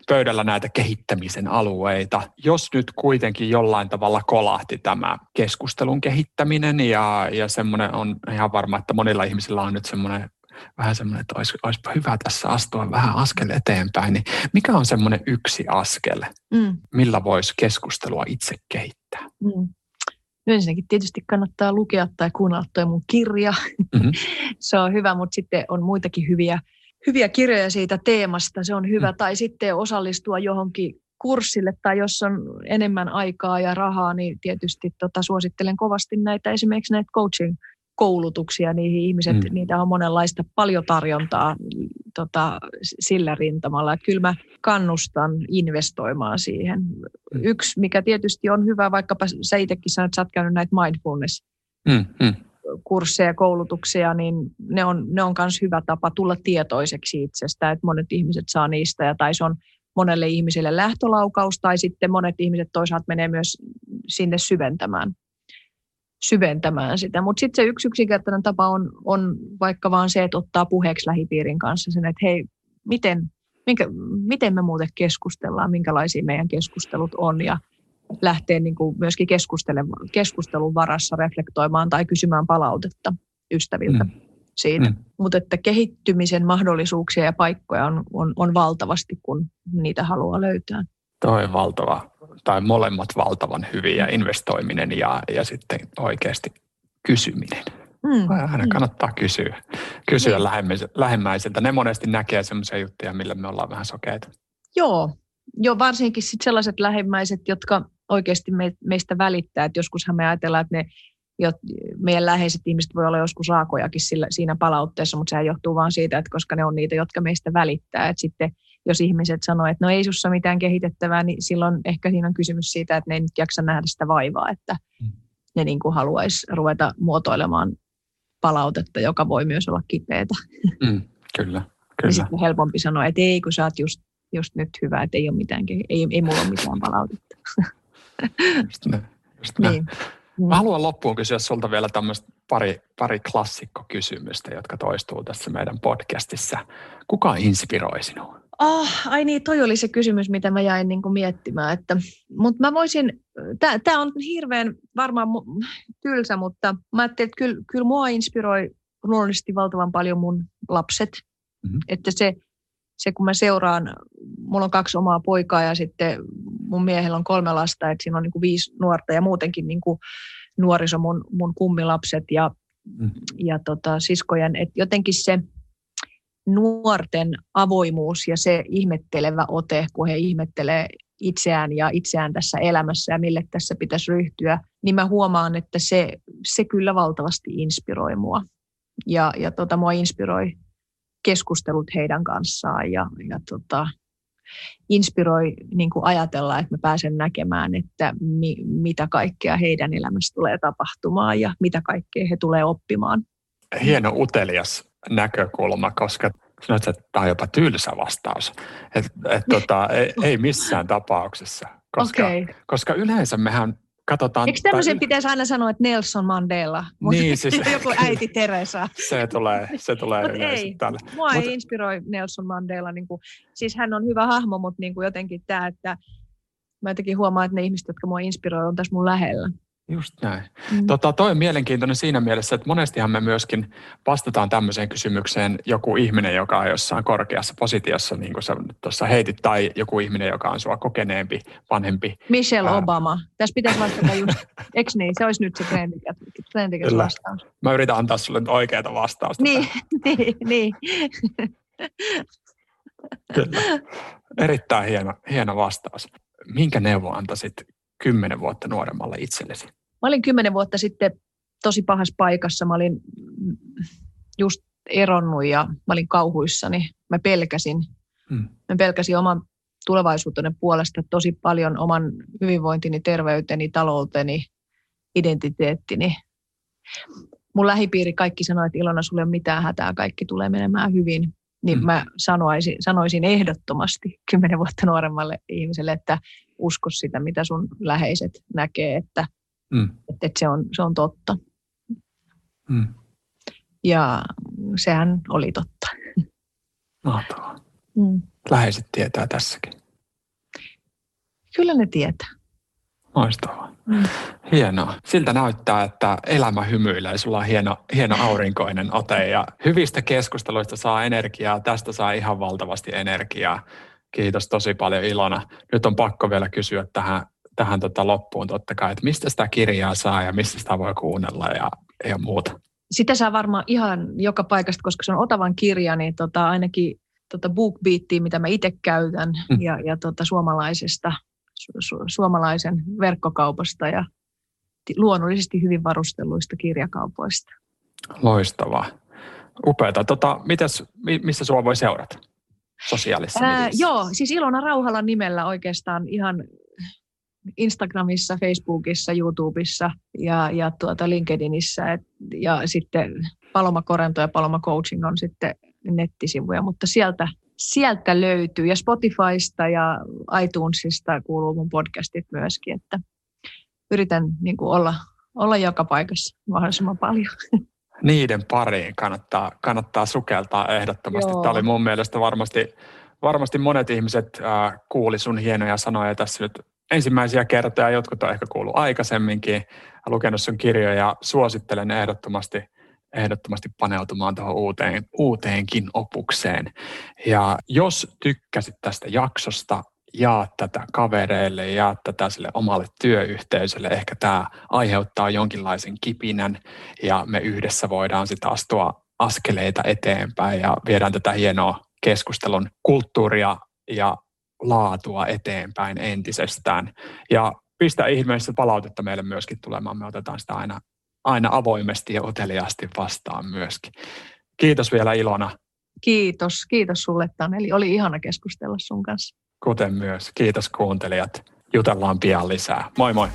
pöydällä näitä kehittämisen alueita. Jos nyt kuitenkin jollain tavalla kolahti tämä keskustelun kehittäminen ja, ja semmoinen on ihan varma, että monilla ihmisillä on nyt semmoinen vähän semmoinen, että olisi, olisipa hyvä tässä astua vähän askel eteenpäin, niin mikä on semmoinen yksi askel, mm. millä voisi keskustelua itse kehittää? Mm. No ensinnäkin tietysti kannattaa lukea tai kuunnella tuo mun kirja. Mm-hmm. se on hyvä, mutta sitten on muitakin hyviä, hyviä kirjoja siitä teemasta. Se on hyvä. Mm. Tai sitten osallistua johonkin kurssille tai jos on enemmän aikaa ja rahaa, niin tietysti tota, suosittelen kovasti näitä esimerkiksi näitä coaching koulutuksia niihin ihmiset, mm. niitä on monenlaista paljon tarjontaa tota, sillä rintamalla. Että kyllä mä kannustan investoimaan siihen. Mm. Yksi, mikä tietysti on hyvä, vaikkapa sä itsekin sanoit, että sä oot käynyt näitä mindfulness mm. Mm. kursseja, koulutuksia, niin ne on, ne on myös hyvä tapa tulla tietoiseksi itsestä, että monet ihmiset saa niistä ja tai se on monelle ihmiselle lähtölaukaus tai sitten monet ihmiset toisaalta menee myös sinne syventämään syventämään sitä. Mutta sitten se yksi yksinkertainen tapa on, on vaikka vaan se, että ottaa puheeksi lähipiirin kanssa sen, että hei, miten, minkä, miten me muuten keskustellaan, minkälaisia meidän keskustelut on ja lähtee niin kuin myöskin keskustelun varassa reflektoimaan tai kysymään palautetta ystäviltä mm. siitä. Mm. Mutta että kehittymisen mahdollisuuksia ja paikkoja on, on, on valtavasti, kun niitä haluaa löytää. Toi on valtava, tai molemmat valtavan hyviä, investoiminen ja, ja sitten oikeasti kysyminen. Mm. Aina mm. kannattaa kysyä, kysyä niin. lähemmäisiltä. Ne monesti näkee sellaisia juttuja, millä me ollaan vähän sokeita. Joo, Joo varsinkin sit sellaiset lähemmäiset, jotka oikeasti me, meistä välittää. Et joskushan me ajatellaan, että ne, jo, meidän läheiset ihmiset voi olla joskus raakojakin sillä, siinä palautteessa, mutta sehän johtuu vain siitä, että koska ne on niitä, jotka meistä välittää. Et sitten jos ihmiset sanoo, että no ei sussa mitään kehitettävää, niin silloin ehkä siinä on kysymys siitä, että ne ei nyt jaksa nähdä sitä vaivaa, että mm. ne niin kuin haluaisi ruveta muotoilemaan palautetta, joka voi myös olla kipeätä. Mm, kyllä, kyllä. Ja sitten helpompi sanoa, että ei, kun sä oot just, just nyt hyvä, että ei, ole mitään, ei, ei mulla ole mitään palautetta. Just ne, just ne. Niin. Mä haluan loppuun kysyä sulta vielä tämmöistä pari, pari klassikkokysymystä, jotka toistuu tässä meidän podcastissa. Kuka inspiroi sinua? Oh, ai niin, toi oli se kysymys, mitä mä jäin niin kuin miettimään. Että, mutta mä voisin, tämä on hirveän varmaan tylsä, mutta mä ajattelin, että kyllä, kyllä mua inspiroi luonnollisesti valtavan paljon mun lapset. Mm-hmm. Että se, se, kun mä seuraan, mulla on kaksi omaa poikaa ja sitten mun miehellä on kolme lasta, että siinä on niin kuin viisi nuorta ja muutenkin niin kuin nuoriso mun, mun kummilapset ja, mm. ja tota, siskojen. Että jotenkin se, nuorten avoimuus ja se ihmettelevä ote, kun he ihmettelee itseään ja itseään tässä elämässä ja mille tässä pitäisi ryhtyä, niin mä huomaan, että se, se kyllä valtavasti inspiroi mua. Ja, ja tota, mua inspiroi keskustelut heidän kanssaan ja, ja tota, inspiroi niin kuin ajatella, että mä pääsen näkemään, että mi, mitä kaikkea heidän elämässä tulee tapahtumaan ja mitä kaikkea he tulee oppimaan. Hieno utelias näkökulma, koska sanoit, että tämä on jopa tylsä vastaus. Et, et, tota, ei, ei missään tapauksessa, koska, okay. koska yleensä mehän katsotaan. Eikö tämmöisen tai... pitäisi aina sanoa, että Nelson Mandela? Niin, siis... Joku äiti Teresa. se tulee, se tulee Mut ei, tälle. mua Mut... ei inspiroi Nelson Mandela. Niin kuin, siis hän on hyvä hahmo, mutta niin kuin jotenkin tämä, että mä jotenkin huomaan, että ne ihmiset, jotka mua inspiroi, on tässä mun lähellä. Just näin. Mm. Tota, toi on mielenkiintoinen siinä mielessä, että monestihan me myöskin vastataan tämmöiseen kysymykseen joku ihminen, joka on jossain korkeassa positiossa, niin kuin sä tuossa heitit, tai joku ihminen, joka on sua kokeneempi, vanhempi. Michelle Ää... Obama. Tässä pitäisi vastata just, eikö niin? Se olisi nyt se trendikäs vastaus. Mä yritän antaa sulle oikeaa vastausta. Niin, niin, niin. Kyllä. Erittäin hieno, hieno vastaus. Minkä neuvo antaisit kymmenen vuotta nuoremmalle itsellesi? Mä olin kymmenen vuotta sitten tosi pahassa paikassa. Mä olin just eronnut ja mä olin kauhuissani. Mä pelkäsin. Hmm. Mä pelkäsin oman tulevaisuuteni puolesta tosi paljon oman hyvinvointini, terveyteni, talouteni, identiteettini. Mun lähipiiri kaikki sanoi, että Ilona, sulle ei ole mitään hätää, kaikki tulee menemään hyvin. Niin hmm. mä sanoisin, sanoisin ehdottomasti kymmenen vuotta nuoremmalle ihmiselle, että usko sitä, mitä sun läheiset näkee, että – Mm. Että, että se, on, se on totta. Mm. Ja sehän oli totta. Mahtavaa. Mm. Läheiset tietää tässäkin. Kyllä ne tietää. Loistavaa. Mm. Hienoa. Siltä näyttää, että elämä hymyilee. Sulla on hieno, hieno aurinkoinen ote ja hyvistä keskusteluista saa energiaa. Tästä saa ihan valtavasti energiaa. Kiitos tosi paljon Ilona. Nyt on pakko vielä kysyä tähän tähän tota loppuun totta kai, että mistä sitä kirjaa saa ja mistä sitä voi kuunnella ja, ja muuta. Sitä saa varmaan ihan joka paikasta, koska se on Otavan kirja, niin tota, ainakin tota BookBeatia, mitä mä itse käytän, mm. ja, ja tota suomalaisesta, su, su, suomalaisen verkkokaupasta ja luonnollisesti hyvin varustelluista kirjakaupoista. Loistavaa. Upeata. Tota, mitäs, missä sua voi seurata sosiaalisessa Ää, Joo, siis Ilona Rauhalan nimellä oikeastaan ihan Instagramissa, Facebookissa, YouTubessa ja, ja tuota LinkedInissä. Et, ja sitten Paloma Korento ja Paloma Coaching on sitten nettisivuja, mutta sieltä, sieltä löytyy. Ja Spotifysta ja iTunesista kuuluu mun podcastit myöskin, että yritän niin kuin olla, olla joka paikassa mahdollisimman paljon. Niiden pariin kannattaa, kannattaa sukeltaa ehdottomasti. Joo. Tämä oli mun mielestä varmasti, varmasti monet ihmiset äh, kuuli sun hienoja sanoja tässä nyt ensimmäisiä kertoja, jotkut on ehkä kuullut aikaisemminkin, lukenut sun kirjoja ja suosittelen ehdottomasti, ehdottomasti paneutumaan tuohon uuteen, uuteenkin opukseen. Ja jos tykkäsit tästä jaksosta, jaa tätä kavereille, jaa tätä sille omalle työyhteisölle. Ehkä tämä aiheuttaa jonkinlaisen kipinän ja me yhdessä voidaan sitten astua askeleita eteenpäin ja viedään tätä hienoa keskustelun kulttuuria ja laatua eteenpäin entisestään. Ja pistä ihmeessä palautetta meille myöskin tulemaan. Me otetaan sitä aina, aina avoimesti ja uteliaasti vastaan myöskin. Kiitos vielä Ilona. Kiitos. Kiitos sulle Taneli. Oli ihana keskustella sun kanssa. Kuten myös. Kiitos kuuntelijat. Jutellaan pian lisää. Moi moi.